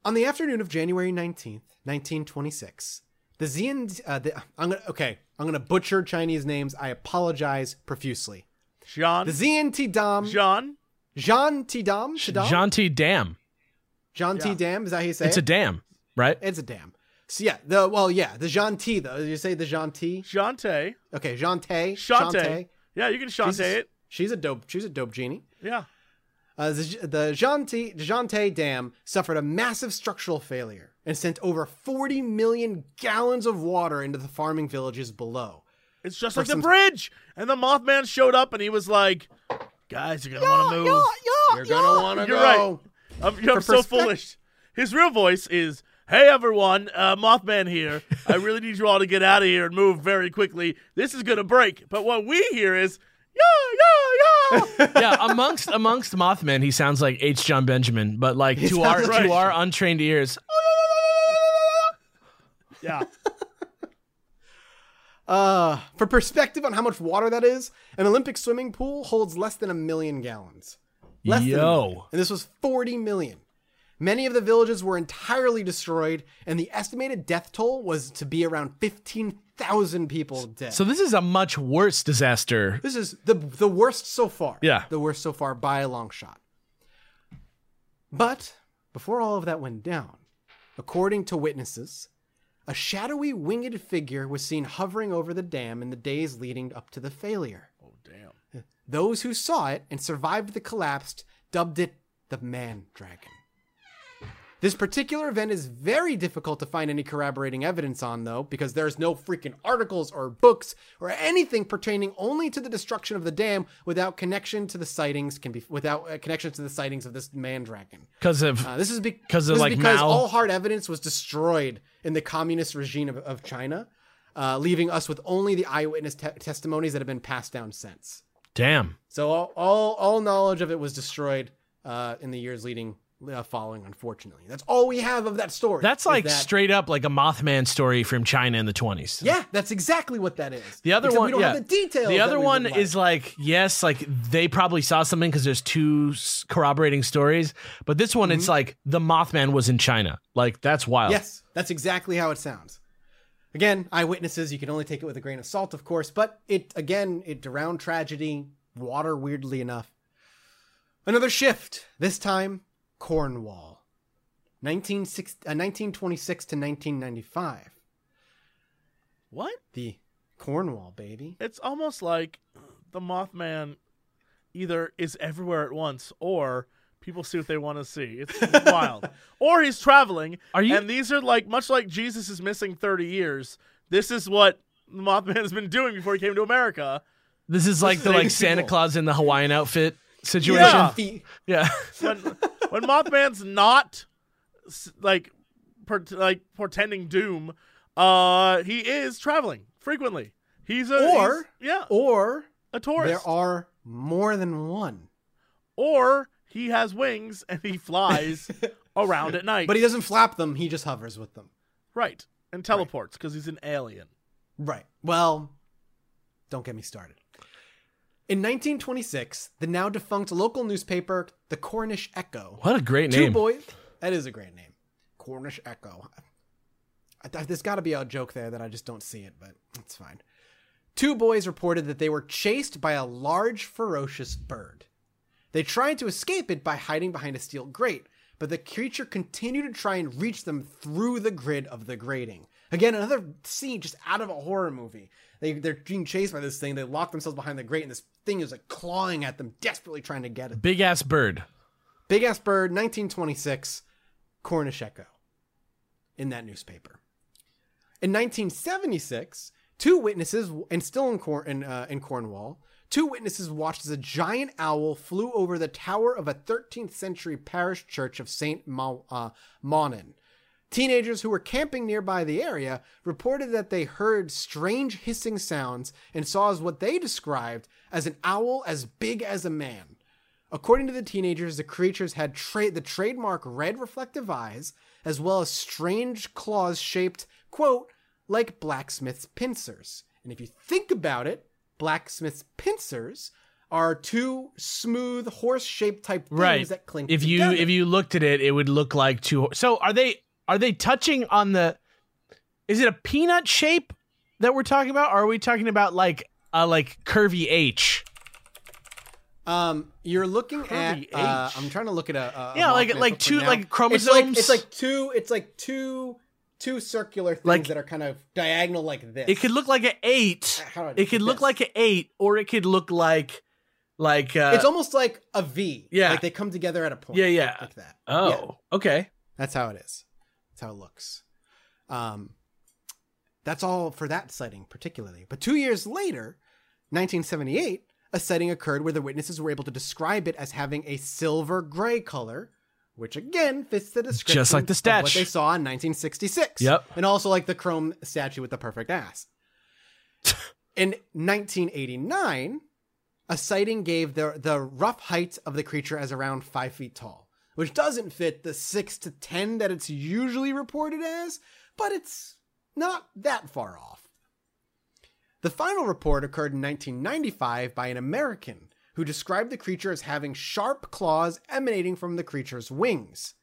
On the afternoon of January 19th, 1926, the Xian. Uh, the, I'm gonna, okay, I'm going to butcher Chinese names. I apologize profusely.
Jean.
The Xian T Dam.
Jean.
Jean T Dam? Tidam?
Jean T. Dam.
Jean T Dam. Is that how you say
It's a dam, right?
it's a dam. So yeah, the well, yeah, the Jean T though. Did you say the Jean T?
Shantae.
Okay, Jean Tay.
Shantae. Yeah, you can
She's,
Shantae it.
she's a dope. She's a dope genie.
Yeah.
Uh, the the Jean T the Jean Tay Dam suffered a massive structural failure and sent over 40 million gallons of water into the farming villages below.
It's just like
some-
the bridge. And the Mothman showed up and he was like, guys, you're going to want to move.
You're gonna want to go."
You're right. I'm, I'm so foolish. His real voice is, hey, everyone, uh, Mothman here. I really need you all to get out of here and move very quickly. This is going to break. But what we hear is, yeah, yeah, yeah. [LAUGHS]
yeah, amongst amongst Mothmen, he sounds like H. Jon Benjamin, but like to our
right.
to our untrained ears, [LAUGHS]
yeah.
Uh, for perspective on how much water that is, an Olympic swimming pool holds less than a million gallons. Less than a
Yo.
million. And this was 40 million. Many of the villages were entirely destroyed, and the estimated death toll was to be around 15,000 people dead.
So this is a much worse disaster.
This is the the worst so far.
Yeah.
The worst so far by a long shot. But before all of that went down, according to witnesses, a shadowy winged figure was seen hovering over the dam in the days leading up to the failure.
Oh damn.
Those who saw it and survived the collapse dubbed it the Man Dragon. This particular event is very difficult to find any corroborating evidence on, though, because there's no freaking articles or books or anything pertaining only to the destruction of the dam without connection to the sightings can be without uh, connection to the sightings of this man dragon.
Because of
Uh, this is be-
of, like,
because
Mao?
all hard evidence was destroyed in the communist regime of, of China, uh, leaving us with only the eyewitness te- testimonies that have been passed down since.
damn.
So all all, all knowledge of it was destroyed uh, in the years leading Uh, following. Unfortunately, that's all we have of that story.
That's like
that-
straight up like a Mothman story from China in the 20s.
Yeah, that's exactly what that is.
The other
Except
one,
we don't
yeah.
have the details.
The other one
like.
is like, yes, like they probably saw something because there's two corroborating stories. But this one, it's mm-hmm. like the Mothman was in China. Like that's wild.
Yes, that's exactly how it sounds. Again, eyewitnesses, you can only take it with a grain of salt, of course, but it, again, it around tragedy, water, weirdly enough. Another shift, this time Cornwall. 1960 uh, 1926 to 1995.
What?
The Cornwall, baby.
It's almost like the Mothman either is everywhere at once or people see what they want to see. It's [LAUGHS] wild. Or he's traveling.
Are you-
And these are like much like Jesus is missing 30 years. This is what the Mothman has been doing before he came to America.
This is like the like Santa. Claus in the Hawaiian outfit situation.
Yeah.
Yeah. [LAUGHS]
When when Mothman's not like port- like portending doom, uh he is traveling frequently. He's a
Or-
he's- yeah,
Or
a tourist.
there are more than one.
or he has wings and he flies [LAUGHS] around at night.
But he doesn't flap them, he just hovers with them.
right and teleports because he's an alien.
Right. Well, don't get me started. In 1926, the now defunct local newspaper, the Cornish Echo,
What a great
two
name.
boys. That is a great name. Cornish Echo. I, I- there's got to be a joke there that I just don't see it, but it's fine. Two boys reported that they were chased by a large, ferocious bird. They tried to escape it by hiding behind a steel grate, but the creature continued to try and reach them through the grid of the grating. Again, another scene just out of a horror movie. They, they're being chased by this thing. They lock themselves behind the grate, and this thing is like clawing at them, desperately trying to get it.
Big ass bird.
Big Ass Bird, 1926, Cornish Echo, in that newspaper. In 1976, two witnesses, and still in, in, uh, in Cornwall, two witnesses watched as a giant owl flew over the tower of a 13th century parish church of St. Ma- uh, Mawnan. Teenagers who were camping nearby the area reported that they heard strange hissing sounds and saw what they described as an owl as big as a man. According to the teenagers, the creatures had tra- the trademark red reflective eyes, as well as strange claws shaped, quote, like blacksmith's pincers. And if you think about it, blacksmith's pincers are two smooth horse-shaped type things
Right.
that cling
If you if you looked at it, it would look like two. So are they are they touching on the? Is it a peanut shape that we're talking about? Or are we talking about like a like curvy H?
Um, you're looking
Curvy
at. Uh,
H.
I'm trying to look at a. a a
Yeah, like- like two-
now.
like
It's like,
chromosomes?
it's like two. It's like two. Two circular things
Like-
that are kind of diagonal like this.
It could look like an eight.
How do I do
It could look
this?
like an eight, or it could look like like uh,
it's almost like a V.
Yeah.
like they come together at a point.
Yeah, yeah.
like that.
oh
Yeah,
okay.
that's how it is. That's how it looks. Um, that's all for that sighting, particularly. But two years later, 1978, a sighting occurred where the witnesses were able to describe it as having a silver gray color, which again fits the description
Just like the
of what they saw in 1966.
Yep.
and also like the chrome statue with the perfect ass. [LAUGHS] in 1989, a sighting gave the the rough height of the creature as around five feet tall, which doesn't fit the six to ten that it's usually reported as, but it's not that far off. The final report occurred in 1995 by an American who described the creature as having sharp claws emanating from the creature's wings.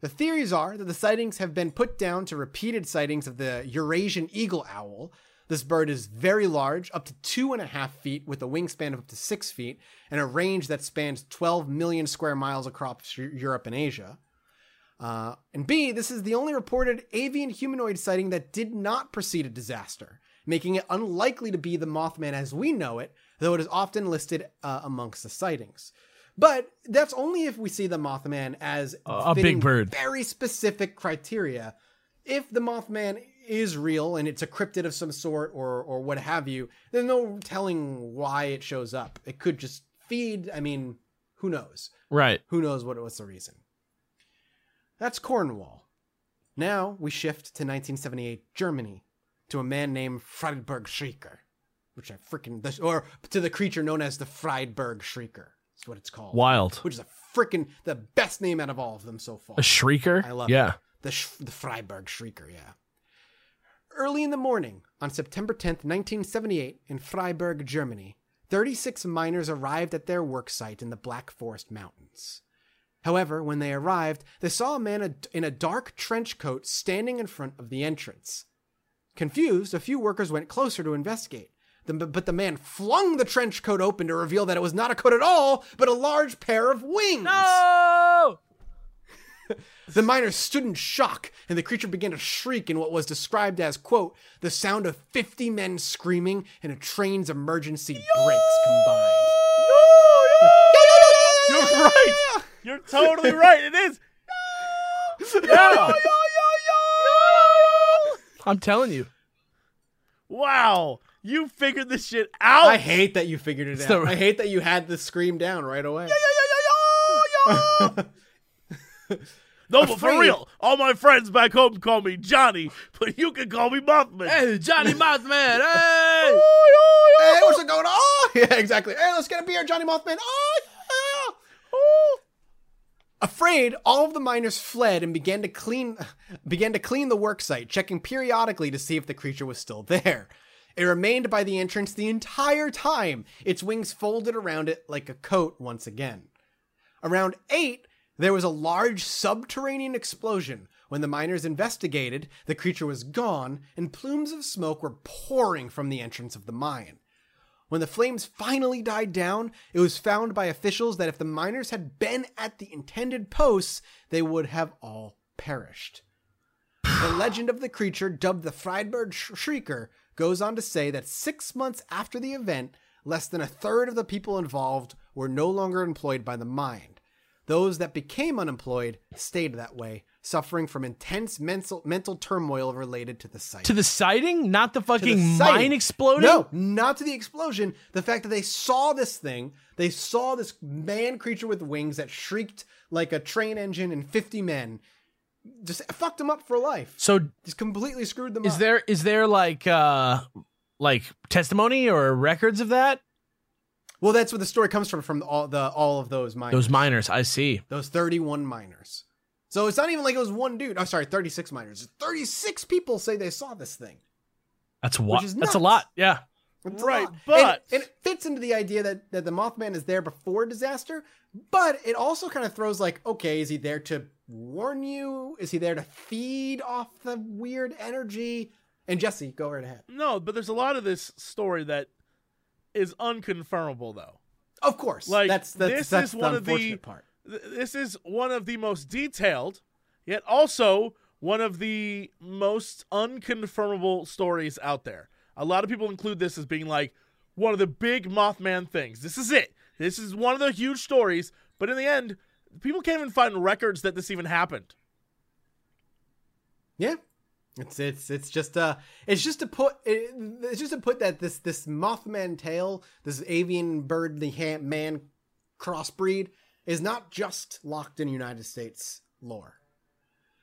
The theories are that the sightings have been put down to repeated sightings of the Eurasian eagle owl. This bird is very large, up to two and a half feet, with a wingspan of up to six feet, and a range that spans 12 million square miles across Europe and Asia. Uh, and B, this is the only reported avian humanoid sighting that did not precede a disaster, making it unlikely to be the Mothman as we know it, though it is often listed uh, amongst the sightings. But that's only if we see the Mothman as
a big bird.
very specific criteria. If the Mothman is real and it's a cryptid of some sort or or what have you, there's no telling why it shows up. It could just feed. I mean, who knows?
Right.
Who knows what what's the reason? That's Cornwall. Now we shift to 1978 Germany to a man named Friedberg Shrieker, which I freaking this or to the creature known as the Friedberg Shrieker. That's what it's called.
Wild.
Which is a freaking the best name out of all of them so far.
A shrieker.
I love
yeah.
it. The sh- the Freiburg Shrieker, yeah. Early in the morning, on September 10, 1978, in Freiburg, Germany, 36 miners arrived at their work site in the Black Forest Mountains. However, when they arrived, they saw a man in a dark trench coat standing in front of the entrance. Confused, a few workers went closer to investigate. But the man flung the trench coat open to reveal that it was not a coat at all, but a large pair of wings.
Oh.
The miners stood in shock, and the creature began to shriek in what was described as, quote, the sound of 50 men screaming and a train's emergency brakes combined.
You're right. You're totally right. It is. Yeah.
I'm telling you.
Wow. You figured this shit out.
I hate that you figured it out. I hate that you had the scream down right away.
No, but for real, all my friends back home call me Johnny, but you can call me Mothman.
Hey, Johnny Mothman. [LAUGHS] Hey.
hey, what's going on? [LAUGHS] Yeah, exactly. Hey, let's get a beer, Johnny Mothman. Oh, yeah. Oh. Afraid, all of the miners fled and began to clean [LAUGHS] began to clean the worksite, checking periodically to see if the creature was still there. It remained by the entrance the entire time, its wings folded around it like a coat once again. Around 8, there was a large subterranean explosion. When the miners investigated, the creature was gone, and plumes of smoke were pouring from the entrance of the mine. When the flames finally died down, it was found by officials that if the miners had been at the intended posts, they would have all perished. The legend of the creature, dubbed the Friedberg Shrieker, goes on to say that six months after the event, less than a third of the people involved were no longer employed by the mine. Those that became unemployed stayed that way, suffering from intense mental mental turmoil related to the site.
To the sighting, not the
the
fucking
sighting.
mine exploding.
No, not to the explosion. The fact that they saw this thing, they saw this man creature with wings that shrieked like a train engine and 50 men, just fucked them up for life.
So
Just completely screwed them
is
up.
there is there like uh like testimony or records of that?
Well, that's where the story comes from from all the all of those miners.
Those miners, I see.
Those 31 miners. So it's not even like it was one dude. I'm sorry, 36 miners. 36 people say they saw this thing.
That's what.
is
That's a lot. Yeah.
It's
Right,
lot.
but-
and, and it fits into the idea that, that the Mothman is there before disaster, but it also kind of throws like, okay, is he there to warn you? Is he there to feed off the weird energy? And Jesse, go right ahead.
No, but there's a lot of this story that is unconfirmable, though.
Of course,
Like,
that's that's,
this
that's
is
the
one of the-
part.
Th- This is one of the most detailed, yet also one of the most unconfirmable stories out there. A lot of people include this as being like one of the big Mothman things. This is it. This is one of the huge stories, but in the end, people can't even find records that this even happened.
Yeah, it's it's it's just uh it's just to put it, it's just to put that this this Mothman tail, this avian bird the ha- man crossbreed is not just locked in United States lore.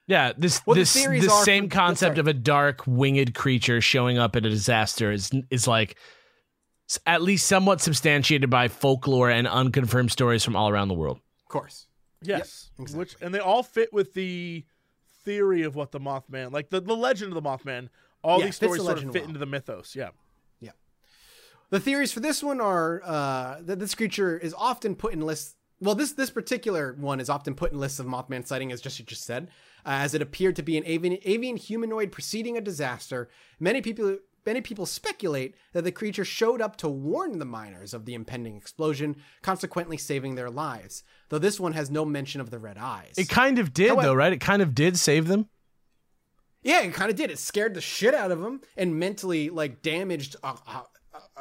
Yeah, this
What the
this the
are
same
for-
concept
sorry.
of a dark winged creature showing up at a disaster is is like at least somewhat substantiated by folklore and unconfirmed stories from all around the world.
Of course.
Yes,
exactly.
which and they all fit with the theory of what the Mothman, like the, the legend of the Mothman. All
Yeah,
these
fits the
stories sort of fit
well.
into the mythos. Yeah. Yeah.
The theories for this one are uh, that this creature is often put in lists well, this this particular one is often put in lists of Mothman sighting, as just you just said, uh, as it appeared to be an avian, avian humanoid preceding a disaster. Many people many people speculate that the creature showed up to warn the miners of the impending explosion, consequently saving their lives. Though this one has no mention of the red eyes.
It kind of did,
However-
though, right? It kind of did save them.
yeah, it kind of did. It scared the shit out of them and mentally like damaged a, a,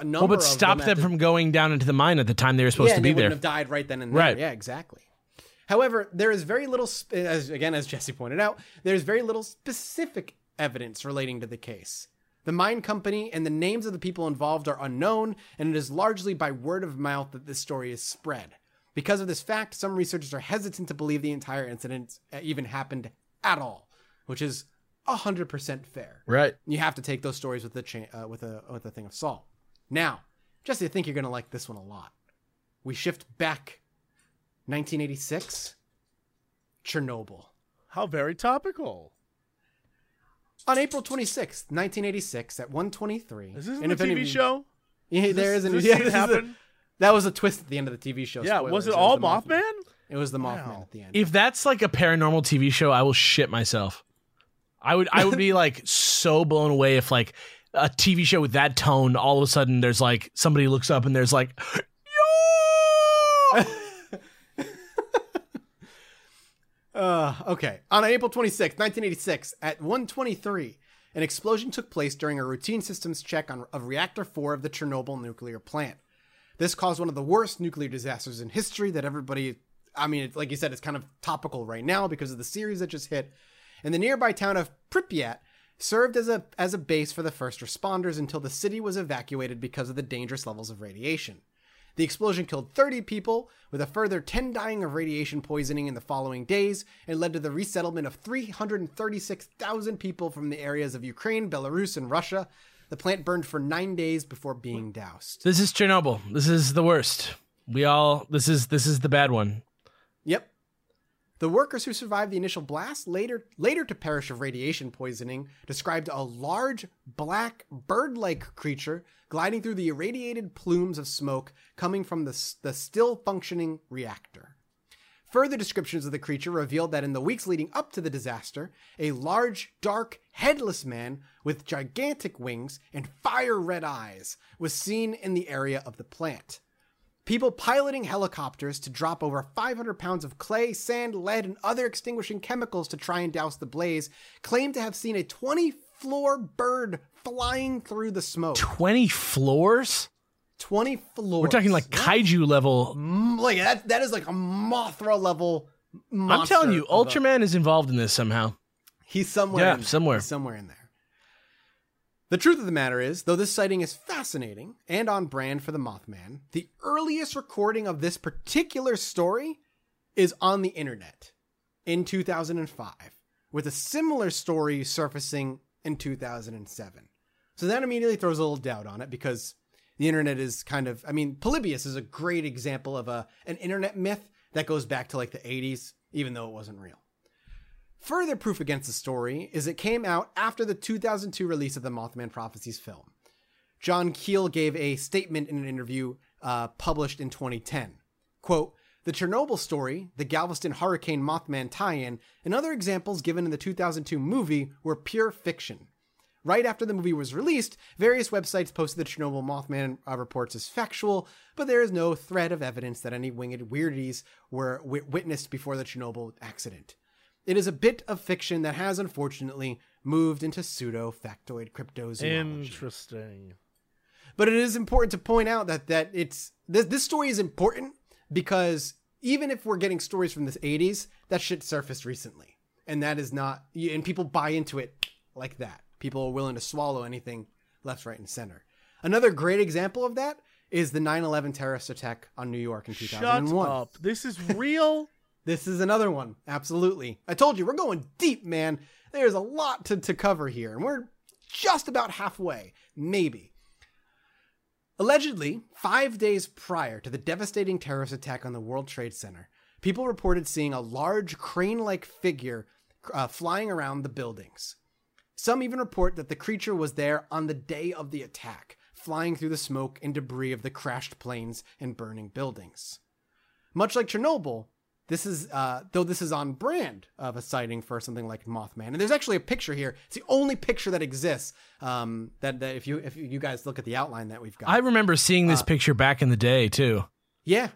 a number.
Well, but stopped
at
them
the-
from going down into the mine at the time they were supposed
yeah,
to be
they
there.
wouldn't have died right then and there.
Right.
Yeah, exactly. However, there is very little, as again as Jesse pointed out, there's very little specific evidence relating to the case. The mine company and the names of the people involved are unknown, and it is largely by word of mouth that this story is spread. Because of this fact, some researchers are hesitant to believe the entire incident uh, even happened at all, which is hundred percent fair.
Right.
You have to take those stories with a cha- uh, with a with a thing of salt. Now, Jesse, I think you're gonna like this one a lot. We shift back, 1986, Chernobyl.
How very topical.
On April 26th, 1986, at 1:23.
Is this
and
in the TV
of you-
show?
Yeah, there
Does
is
this,
an
this
yeah,
scene
this is a- [LAUGHS] that was a twist at the end of the TV show.
Yeah,
Spoilers,
was it
there
all
the
Mothman?
It was the Mothman
Wow.
at the end.
If that's like a paranormal TV show, I will shit myself. I would I would be [LAUGHS] like so blown away if like a TV show with that tone, all of a sudden there's like somebody looks up and there's like
Uh, okay. On April 26, 1986, at 1:23, an explosion took place during a routine systems check on of reactor 4 of the Chernobyl nuclear plant. This caused one of the worst nuclear disasters in history that everybody I mean, like you said, it's kind of topical right now because of the series that just hit. And the nearby town of Pripyat served as a as a base for the first responders until the city was evacuated because of the dangerous levels of radiation. The explosion killed 30 people, with a further 10 dying of radiation poisoning in the following days, and led to the resettlement of 336,000 people from the areas of Ukraine, Belarus, and Russia. The plant burned for nine days before being doused.
This is Chernobyl. This is the worst. We all this is this is the bad one.
The workers who survived the initial blast, later later to perish of radiation poisoning, described a large black bird-like creature gliding through the irradiated plumes of smoke coming from the, the still functioning reactor. Further descriptions of the creature revealed that in the weeks leading up to the disaster, a large, dark, headless man with gigantic wings and fire red eyes was seen in the area of the plant. People piloting helicopters to drop over 500 pounds of clay, sand, lead, and other extinguishing chemicals to try and douse the blaze claim to have seen a 20 floor bird flying through the smoke.
Twenty floors?
20 floors.
We're talking like kaiju level.
Mm, like that. That is like a Mothra level.
I'm telling you,
of a-
Ultraman is involved in this somehow.
He's somewhere.
Yeah, somewhere.
He's somewhere in there. The truth of the matter is, though this sighting is fascinating and on brand for the Mothman, the earliest recording of this particular story is on the internet in 2005, with a similar story surfacing in 2007. So that immediately throws a little doubt on it because the internet is kind of, I mean, Polybius is a great example of a an internet myth that goes back to like the 80s, even though it wasn't real. Further proof against the story is it came out after the 2002 release of the Mothman Prophecies film. John Keel gave a statement in an interview uh, published in 2010. Quote, the Chernobyl story, the Galveston Hurricane Mothman tie-in, and other examples given in the 2002 movie were pure fiction. Right after the movie was released, various websites posted the Chernobyl Mothman uh, reports as factual, but there is no thread of evidence that any winged weirdies were wi- witnessed before the Chernobyl accident. It is a bit of fiction that has unfortunately moved into pseudo factoid cryptozoology.
Interesting.
But it is important to point out that that it's this this story is important because even if we're getting stories from the 80s, that shit surfaced recently. And that is not and people buy into it like that. People are willing to swallow anything left, right, and center. Another great example of that is the 9/11 terrorist attack on New York in 2001.
Shut
2001.
up. This is real.
This is another one. Absolutely. I told you, we're going deep, man. There's a lot to, to cover here, and we're just about halfway, maybe. Allegedly, five days prior to the devastating terrorist attack on the World Trade Center, people reported seeing a large crane like figure uh, flying around the buildings. Some even report that the creature was there on the day of the attack, flying through the smoke and debris of the crashed planes and burning buildings. Much like Chernobyl, this is uh, though this is on brand of a sighting for something like Mothman. And there's actually a picture here. It's the only picture that exists. Um, that, that if you if you guys look at the outline that we've got,
I remember seeing
Uh,
this picture back in the day too.
yeah.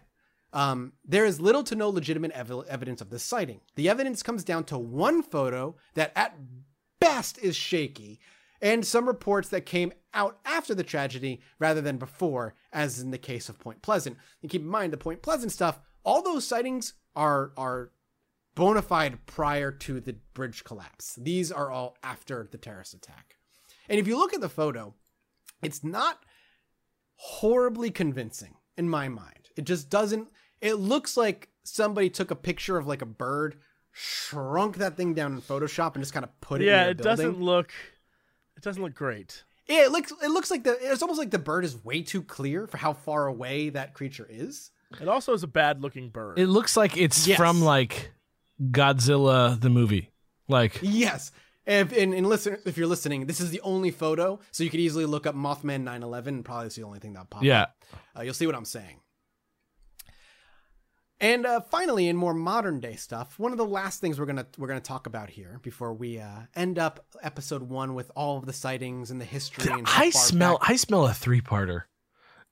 Um, there is little to no legitimate ev- evidence of this sighting. The evidence comes down to one photo that, at best, is shaky, and some reports that came out after the tragedy rather than before, as in the case of Point Pleasant. And keep in mind, the Point Pleasant stuff, all those sightings are are bona fide prior to the bridge collapse. These are all after the terrorist attack. And if you look at the photo, it's not horribly convincing in my mind. It just doesn't. It looks like somebody took a picture of like a bird, shrunk that thing down in Photoshop, and just kind of put it.
yeah,
in
it
building.
doesn't look. It doesn't look great.
Yeah, it looks. It looks like the. It's almost like the bird is way too clear for how far away that creature is.
It also is a bad looking bird.
It looks like it's
Yes.
from like Godzilla the movie. Like
Yes. If, and, and listen, if you're listening, this is the only photo, so you could easily look up Mothman 9/11. And probably it's the only thing that pops.
yeah.
up. Uh, you'll see what I'm saying. And uh, finally, in more modern day stuff, one of the last things we're gonna we're gonna talk about here before we uh, end up episode one with all of the sightings and the history. And
I smell
back-
I smell a three parter.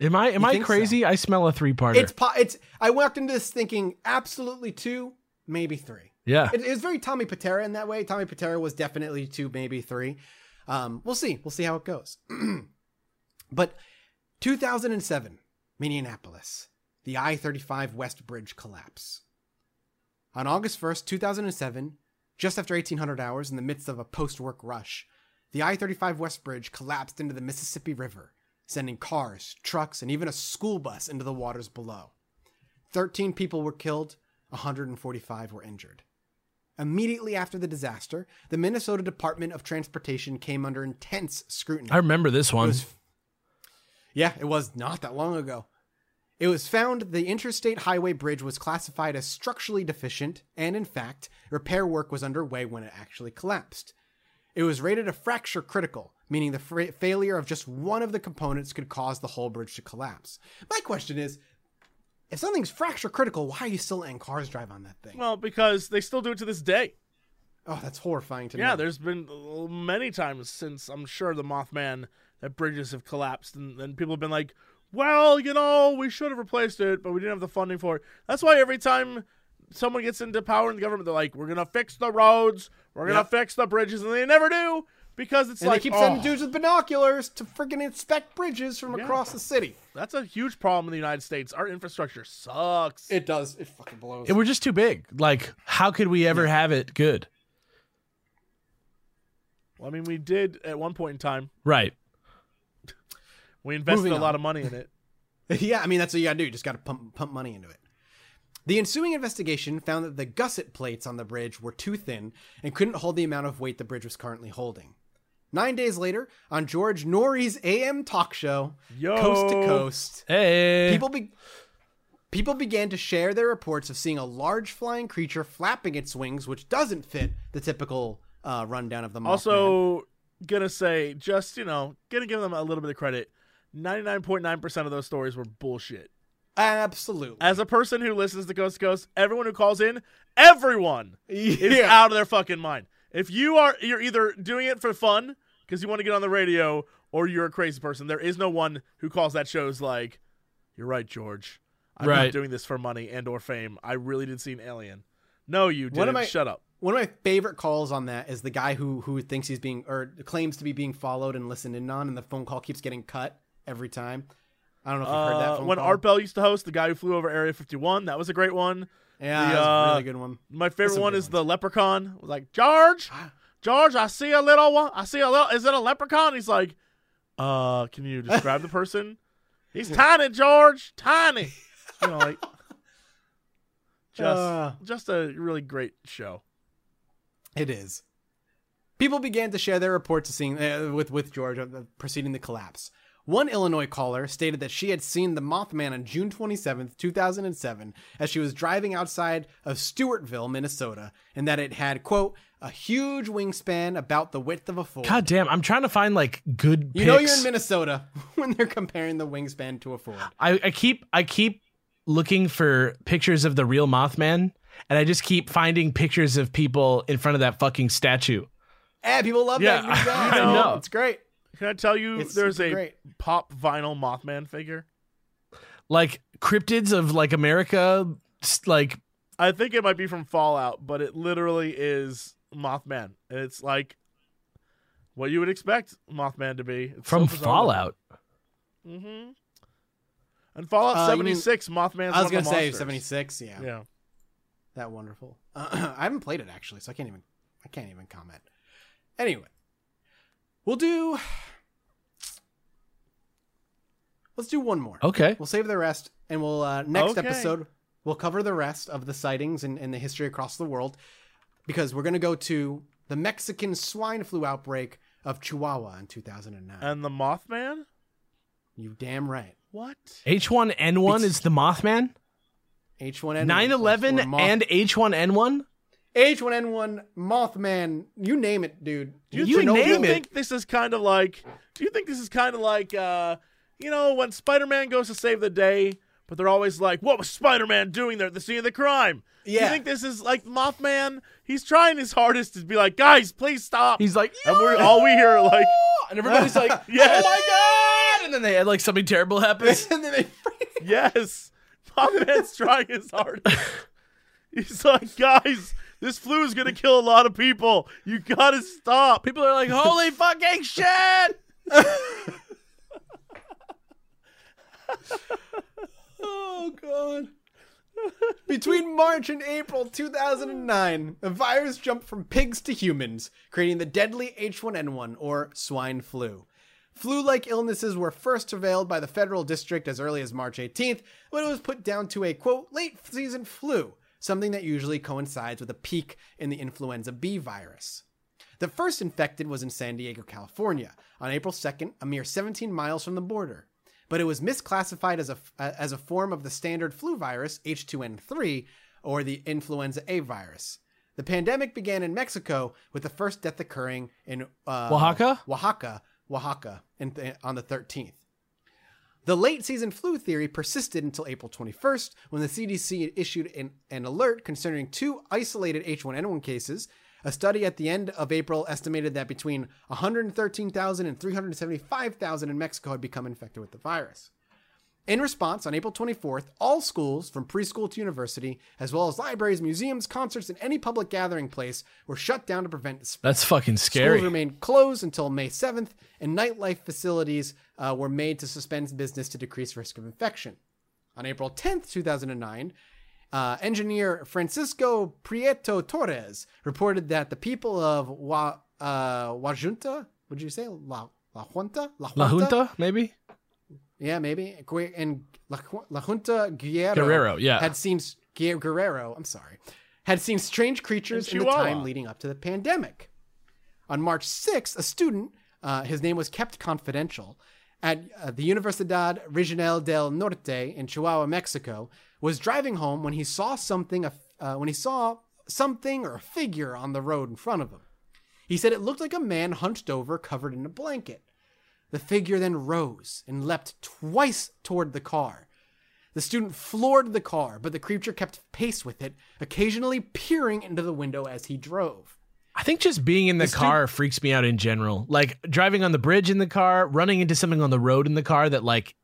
Am I am I
think so?
crazy? I smell a three parter.
It's po- it's. I walked into this thinking absolutely two, maybe three.
yeah.
It, it was very Tommy Patera in that way. Tommy Patera was definitely two, maybe three. Um, we'll see. We'll see how it goes. [CLEARS THROAT] but 2007, Minneapolis, the I 35 West Bridge collapse. On August 1st, 2007, just after 1800 hours in the midst of a post work rush, the I 35 West Bridge collapsed into the Mississippi River, sending cars, trucks, and even a school bus into the waters below. 13 people were killed, 145 were injured. Immediately after the disaster, the Minnesota Department of Transportation came under intense scrutiny.
I remember this one.
was- yeah, it was not that long ago. It was found the interstate highway bridge was classified as structurally deficient, and in fact, repair work was underway when it actually collapsed. It was rated a fracture critical, meaning the fra- failure of just one of the components could cause the whole bridge to collapse. My question is if something's fracture critical, why are you still letting cars drive on that thing?
well, because they still do it to this day.
oh, that's horrifying to
me.
Yeah,
there's been many times since I'm sure the Mothman that bridges have collapsed, and, and people have been like, "Well, you know, we should have replaced it, but we didn't have the funding for it." That's why every time someone gets into power in the government, they're like, "We're gonna fix the roads, we're gonna
Yep.
fix the bridges," and they never do because it's
and
like,
they keep
oh,
sending dudes with binoculars to freaking inspect bridges from
Yeah.
across the city.
that's a huge problem in the United States. Our infrastructure sucks.
It does. It fucking blows.
Yeah, we're just too big. Like, how could we ever have it good?
well, I mean, we did at one point in time.
Right.
We invested
Moving
a lot of money in it. [LAUGHS]
yeah, I mean that's what you gotta do. You just gotta pump pump money into it. The ensuing investigation found that the gusset plates on the bridge were too thin and couldn't hold the amount of weight the bridge was currently holding. Nine days later, on George Noory's AM talk show,
Yo.
Coast to Coast,
Hey.
people be- people began to share their reports of seeing a large flying creature flapping its wings, which doesn't fit the typical uh, rundown of the Mothman.
Also, gonna say, just you know, gonna give them a little bit of credit. Ninety-nine point nine percent of those stories were bullshit.
absolutely,
As a person who listens to Coast to Coast, everyone who calls in, everyone [LAUGHS] is out of their fucking mind. If you are, you're either doing it for fun because you want to get on the radio, or you're a crazy person. There is no one who calls that shows like, "You're right, George. I'm not doing this for money and or fame. I really did see an alien." No, you didn't.
One of my-
Shut up.
One of my favorite calls on that is the guy who who thinks he's being or claims to be being followed and listened in on, and the phone call keeps getting cut every time. I don't know if you've heard that
Uh,
phone
when
call.
Art Bell used to host, the guy who flew over Area 51, that was a great one.
Yeah,
the,
that's a
uh,
really good one.
My favorite one is
ones.
the leprechaun. Was like, George, [GASPS] George, I see a little one. I see a little. Is it a leprechaun? He's like, uh, can you describe the [LAUGHS] person? He's tiny, George, tiny. You know, like, [LAUGHS] just,
Uh.
just a really great show.
It is. People began to share their reports of seeing uh, with with George the preceding the collapse. One Illinois caller stated that she had seen the Mothman on June 27, 2007, as she was driving outside of Stewartville, Minnesota, and that it had, quote, a huge wingspan about the width of a Ford.
God damn, I'm trying to find like good.
you know you're in Minnesota [LAUGHS] when they're comparing the wingspan to a Ford.
I, I keep I keep looking for pictures of the real Mothman, and I just keep finding pictures of people in front of that fucking statue.
Yeah, people love
Yeah,
that. [LAUGHS]
I know.
It's great.
Can I tell you,
It's
there's
super
a
great.
pop vinyl Mothman figure.
Like cryptids of like America, like
I think it might be from Fallout, but it literally is Mothman. And it's like what you would expect Mothman to be. It's
from
so.
Fallout.
Mm-hmm. And Fallout
Uh, you mean-
76, Mothman's
I was
one
gonna
of the
say
monsters.
seventy six. Yeah,
Yeah.
that wonderful. [CLEARS THROAT] I haven't played it actually, so I can't even. I can't even comment. Anyway, we'll do. Let's do one more.
Okay.
We'll save the rest, and we'll uh, next
Okay.
episode we'll cover the rest of the sightings and, and the history across the world, because we're gonna go to the Mexican swine flu outbreak of Chihuahua in two thousand and nine.
And the Mothman?
you damn right.
What?
H1N1 is the Mothman.
H one N
9/11 and H1N1.
H1N1 Mothman, you name it, dude.
Do you,
You
think, do you
name it.
think this is kind of like do you think this is kind of like uh you know when Spider-Man goes to save the day but they're always like what was Spider-Man doing there at the scene of the crime? Do
Yeah.
You think this is like Mothman? He's trying his hardest to be like, "Guys, please stop."
He's like,
and we're all we hear are like,
and everybody's like, [LAUGHS]
Yes.
oh my god! And then they had like something terrible happens. [LAUGHS]
and then they
"Yes." Mothman's trying his hardest. [LAUGHS] He's like, "Guys, this flu is going to kill a lot of people. You got to stop."
People are like, holy [LAUGHS] fucking shit!
Oh god. Between March and April 2009, a virus jumped from pigs to humans, creating the deadly H1N1 or swine flu. Flu-like illnesses were first surveilled by the federal district as early as March 18th, when it was put down to a quote late season flu, something that usually coincides with a peak in the influenza B virus. The first infected was in San Diego, California, on April 2nd, a mere 17 miles from the border. But it was misclassified as a, as a form of the standard flu virus, H2N3, or the influenza A virus. The pandemic began in Mexico, with the first death occurring in uh,
Oaxaca?
Oaxaca, Oaxaca, in th- on the 13th. The late season flu theory persisted until April 21st, when the CDC issued an, an alert concerning two isolated H1N1 cases. A study at the end of April estimated that between 113,000 and 375,000 in Mexico had become infected with the virus. In response, on April 24th, all schools, from preschool to university, as well as libraries, museums, concerts, and any public gathering place, were shut down to prevent the spread.
That's fucking scary.
Schools remained closed until May 7th, and nightlife facilities uh, were made to suspend business to decrease risk of infection. On April 10th, 2009, uh, engineer Francisco Prieto Torres reported that the people of Wa, uh, Wajunta, would you say La, La Junta?
La Junta, maybe?
Yeah, maybe. And La, La Junta Guerrero,
Guerrero, yeah.
had seen Guerrero. I'm sorry, had seen strange creatures
In
in, the time leading up to the pandemic. On March 6th, a student, uh, his name was kept confidential, at uh, the Universidad Regional del Norte in Chihuahua, Mexico, was driving home when he saw something. Uh, when he saw something or a figure on the road in front of him. He said it looked like a man hunched over, covered in a blanket. The figure then rose and leapt twice toward the car. The student floored the car, but the creature kept pace with it, occasionally peering into the window as he drove.
I think just being in the
This
car freaks me out in general. Like driving on the bridge in the car, running into something on the road in the car that like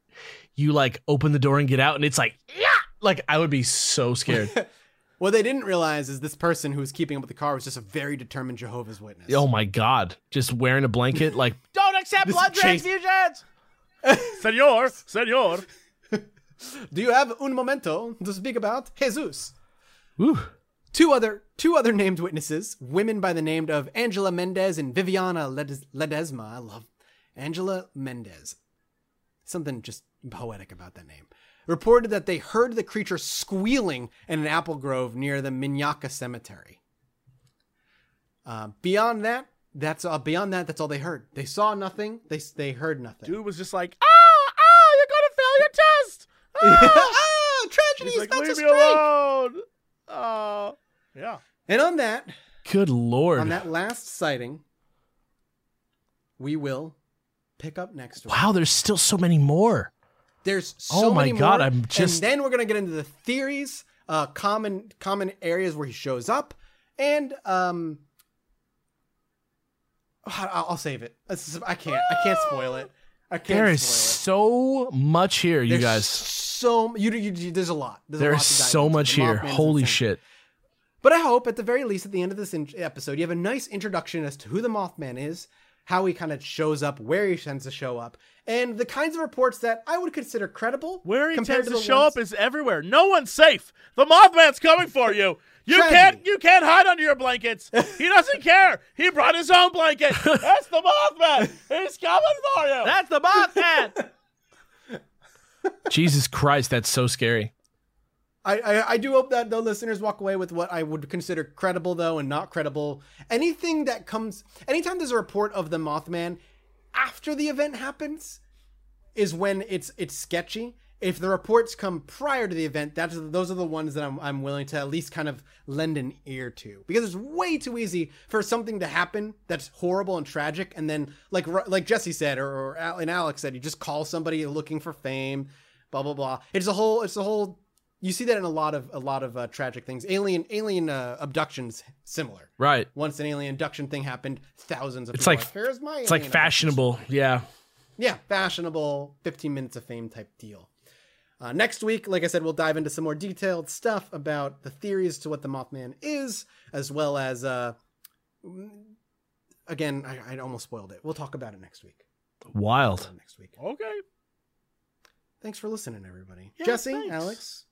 you like open the door and get out and it's like yeah, like I would be so scared. [LAUGHS]
What they didn't realize is this person who was keeping up with the car was just a very determined Jehovah's Witness.
oh my god, just wearing a blanket like [LAUGHS] don't accept blood transfusions. [LAUGHS]
Senor, senor.
Do you have un momento to speak about Jesus?
Woo.
Two other two other named witnesses, women by the name of Angela Mendez and Viviana Ledesma. I love Angela Mendez. Something just poetic about that name. Reported that they heard the creature squealing in an apple grove near the Minyaka Cemetery. Uh, beyond that, that's uh, beyond that. That's all they heard. They saw nothing. They they heard nothing.
Dude was just like, ah, ah, you're gonna fail your test. Ah. [LAUGHS]
ah, tragedy
He's
is
like, leave me
strike.
alone. Uh, yeah.
And on that,
Good lord.
on that last sighting, we will pick up next week.
wow, there's still so many more.
There's so
Oh my
many
God,
more,
I'm just-
And then we're gonna get into the theories, uh, common common areas where he shows up, and um, I'll, I'll save it. I can't. I can't spoil it. I can't
There is
spoil
so much here, you
There's
guys.
so you, you, you there's a lot. There's, a lot
There's so much here. Holy
insane.
shit.
But I hope, at the very least, at the end of this in- episode, you have a nice introduction as to who the Mothman is, how he kind of shows up, where he tends to show up, and the kinds of reports that I would consider credible.
Where he
compared
tends to
the
show
ones-
up is everywhere. No one's safe. The Mothman's coming for you. [LAUGHS] You
Tragedy.
can't. You can't hide under your blankets. He doesn't care. He brought his own blanket. [LAUGHS] That's the Mothman. He's coming for you.
That's the Mothman. [LAUGHS] Jesus Christ, that's so scary.
I, I I do hope that the listeners walk away with what I would consider credible, though, and not credible. Anything that comes, anytime there's a report of the Mothman after the event happens, is when it's it's sketchy. If the reports come prior to the event, that's those are the ones that I'm I'm willing to at least kind of lend an ear to because it's way too easy for something to happen that's horrible and tragic, and then like like Jesse said or, or and Alex said, you just call somebody looking for fame, blah blah blah. It's a whole it's a whole. You see that in a lot of a lot of uh, tragic things. Alien alien uh, abductions similar.
Right.
Once an alien abduction thing happened, thousands of
It's
people
like-
were Here's my
It's like
alien abduction
fashionable. Yeah.
yeah, fashionable 15 minutes of fame type deal. Uh, next week, like I said, we'll dive into some more detailed stuff about the theories to what the Mothman is, as well as, uh, mm, again, I, I almost spoiled it. We'll talk about it next week.
Wild.
Next week.
Okay.
Thanks for listening, everybody.
Yeah,
Jesse,
thanks.
Alex,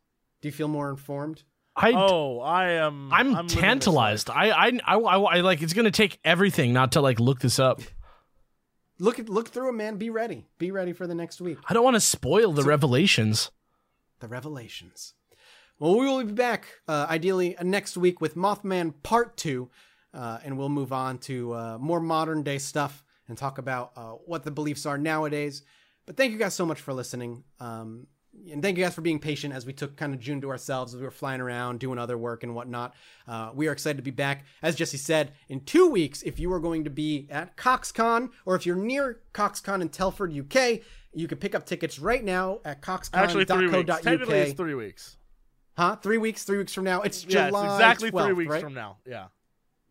do you feel more informed?
I
Oh, I am.
I'm,
living this
tantalized. I, I I I I like it's going to take everything not to like look this up.
Look at look through it, man. Be ready. Be ready for the next week.
I don't want to spoil the revelations.
the revelations. Well, we will be back uh, ideally uh, next week with Mothman Part Two, uh, and we'll move on to uh, more modern day stuff and talk about uh, what the beliefs are nowadays. But thank you guys so much for listening, um, and thank you guys for being patient as we took kind of June to ourselves as we were flying around doing other work and whatnot. Uh, we are excited to be back, as Jesse said, in two weeks. If you are going to be at CoxCon or if you're near CoxCon in Telford, UK. You can pick up tickets right now at coxcon.co.uk.
Actually, three weeks. Technically, it's three weeks.
Huh? Three weeks? Three weeks from now? It's
Yeah,
July
it's exactly
12th,
three weeks
right?
from now. Yeah.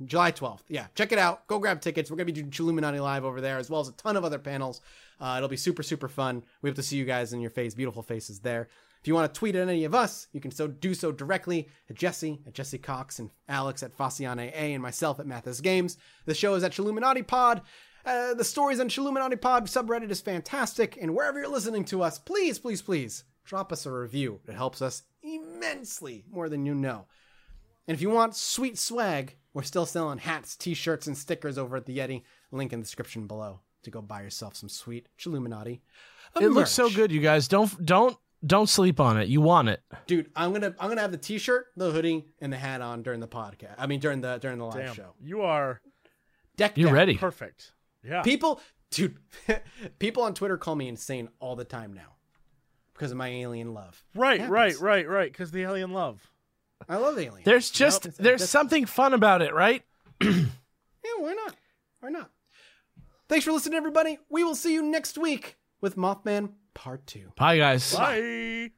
July 12th. Yeah, check it out. Go grab tickets. We're going to be doing Chilluminati Live over there, as well as a ton of other panels. Uh, it'll be super, super fun. We hope to see you guys in your face, beautiful faces there. If you want to tweet at any of us, you can so do so directly at Jesse, at Jesse Cox, and Alex at Faciane A, and myself at Mathas Games. The show is at Chilluminati Pod. Uh, the stories on Chilluminati Pod subreddit is fantastic, and wherever you're listening to us, please, please, please drop us a review. It helps us immensely, more than you know. And if you want sweet swag, we're still selling hats, t-shirts, and stickers over at the Yeti. Link in the description below to go buy yourself some sweet Chilluminati.
It looks so good, you guys. Don't don't don't sleep on it. You want it.
dude. I'm gonna I'm gonna have the t-shirt, the hoodie, and the hat on during the podcast. I mean during the during the live
Damn.
show.
You are
Decked
You're
out.
ready.
perfect. Yeah.
People, dude, [LAUGHS] people on Twitter call me insane all the time now because of my alien love.
Right, right, right, right. Because the alien love.
I love aliens.
There's just
Yep.
there's something fun about it, right? [CLEARS THROAT]
Yeah, why not? Why not? Thanks for listening, everybody. We will see you next week with Mothman Part 2.
Bye guys.
Bye.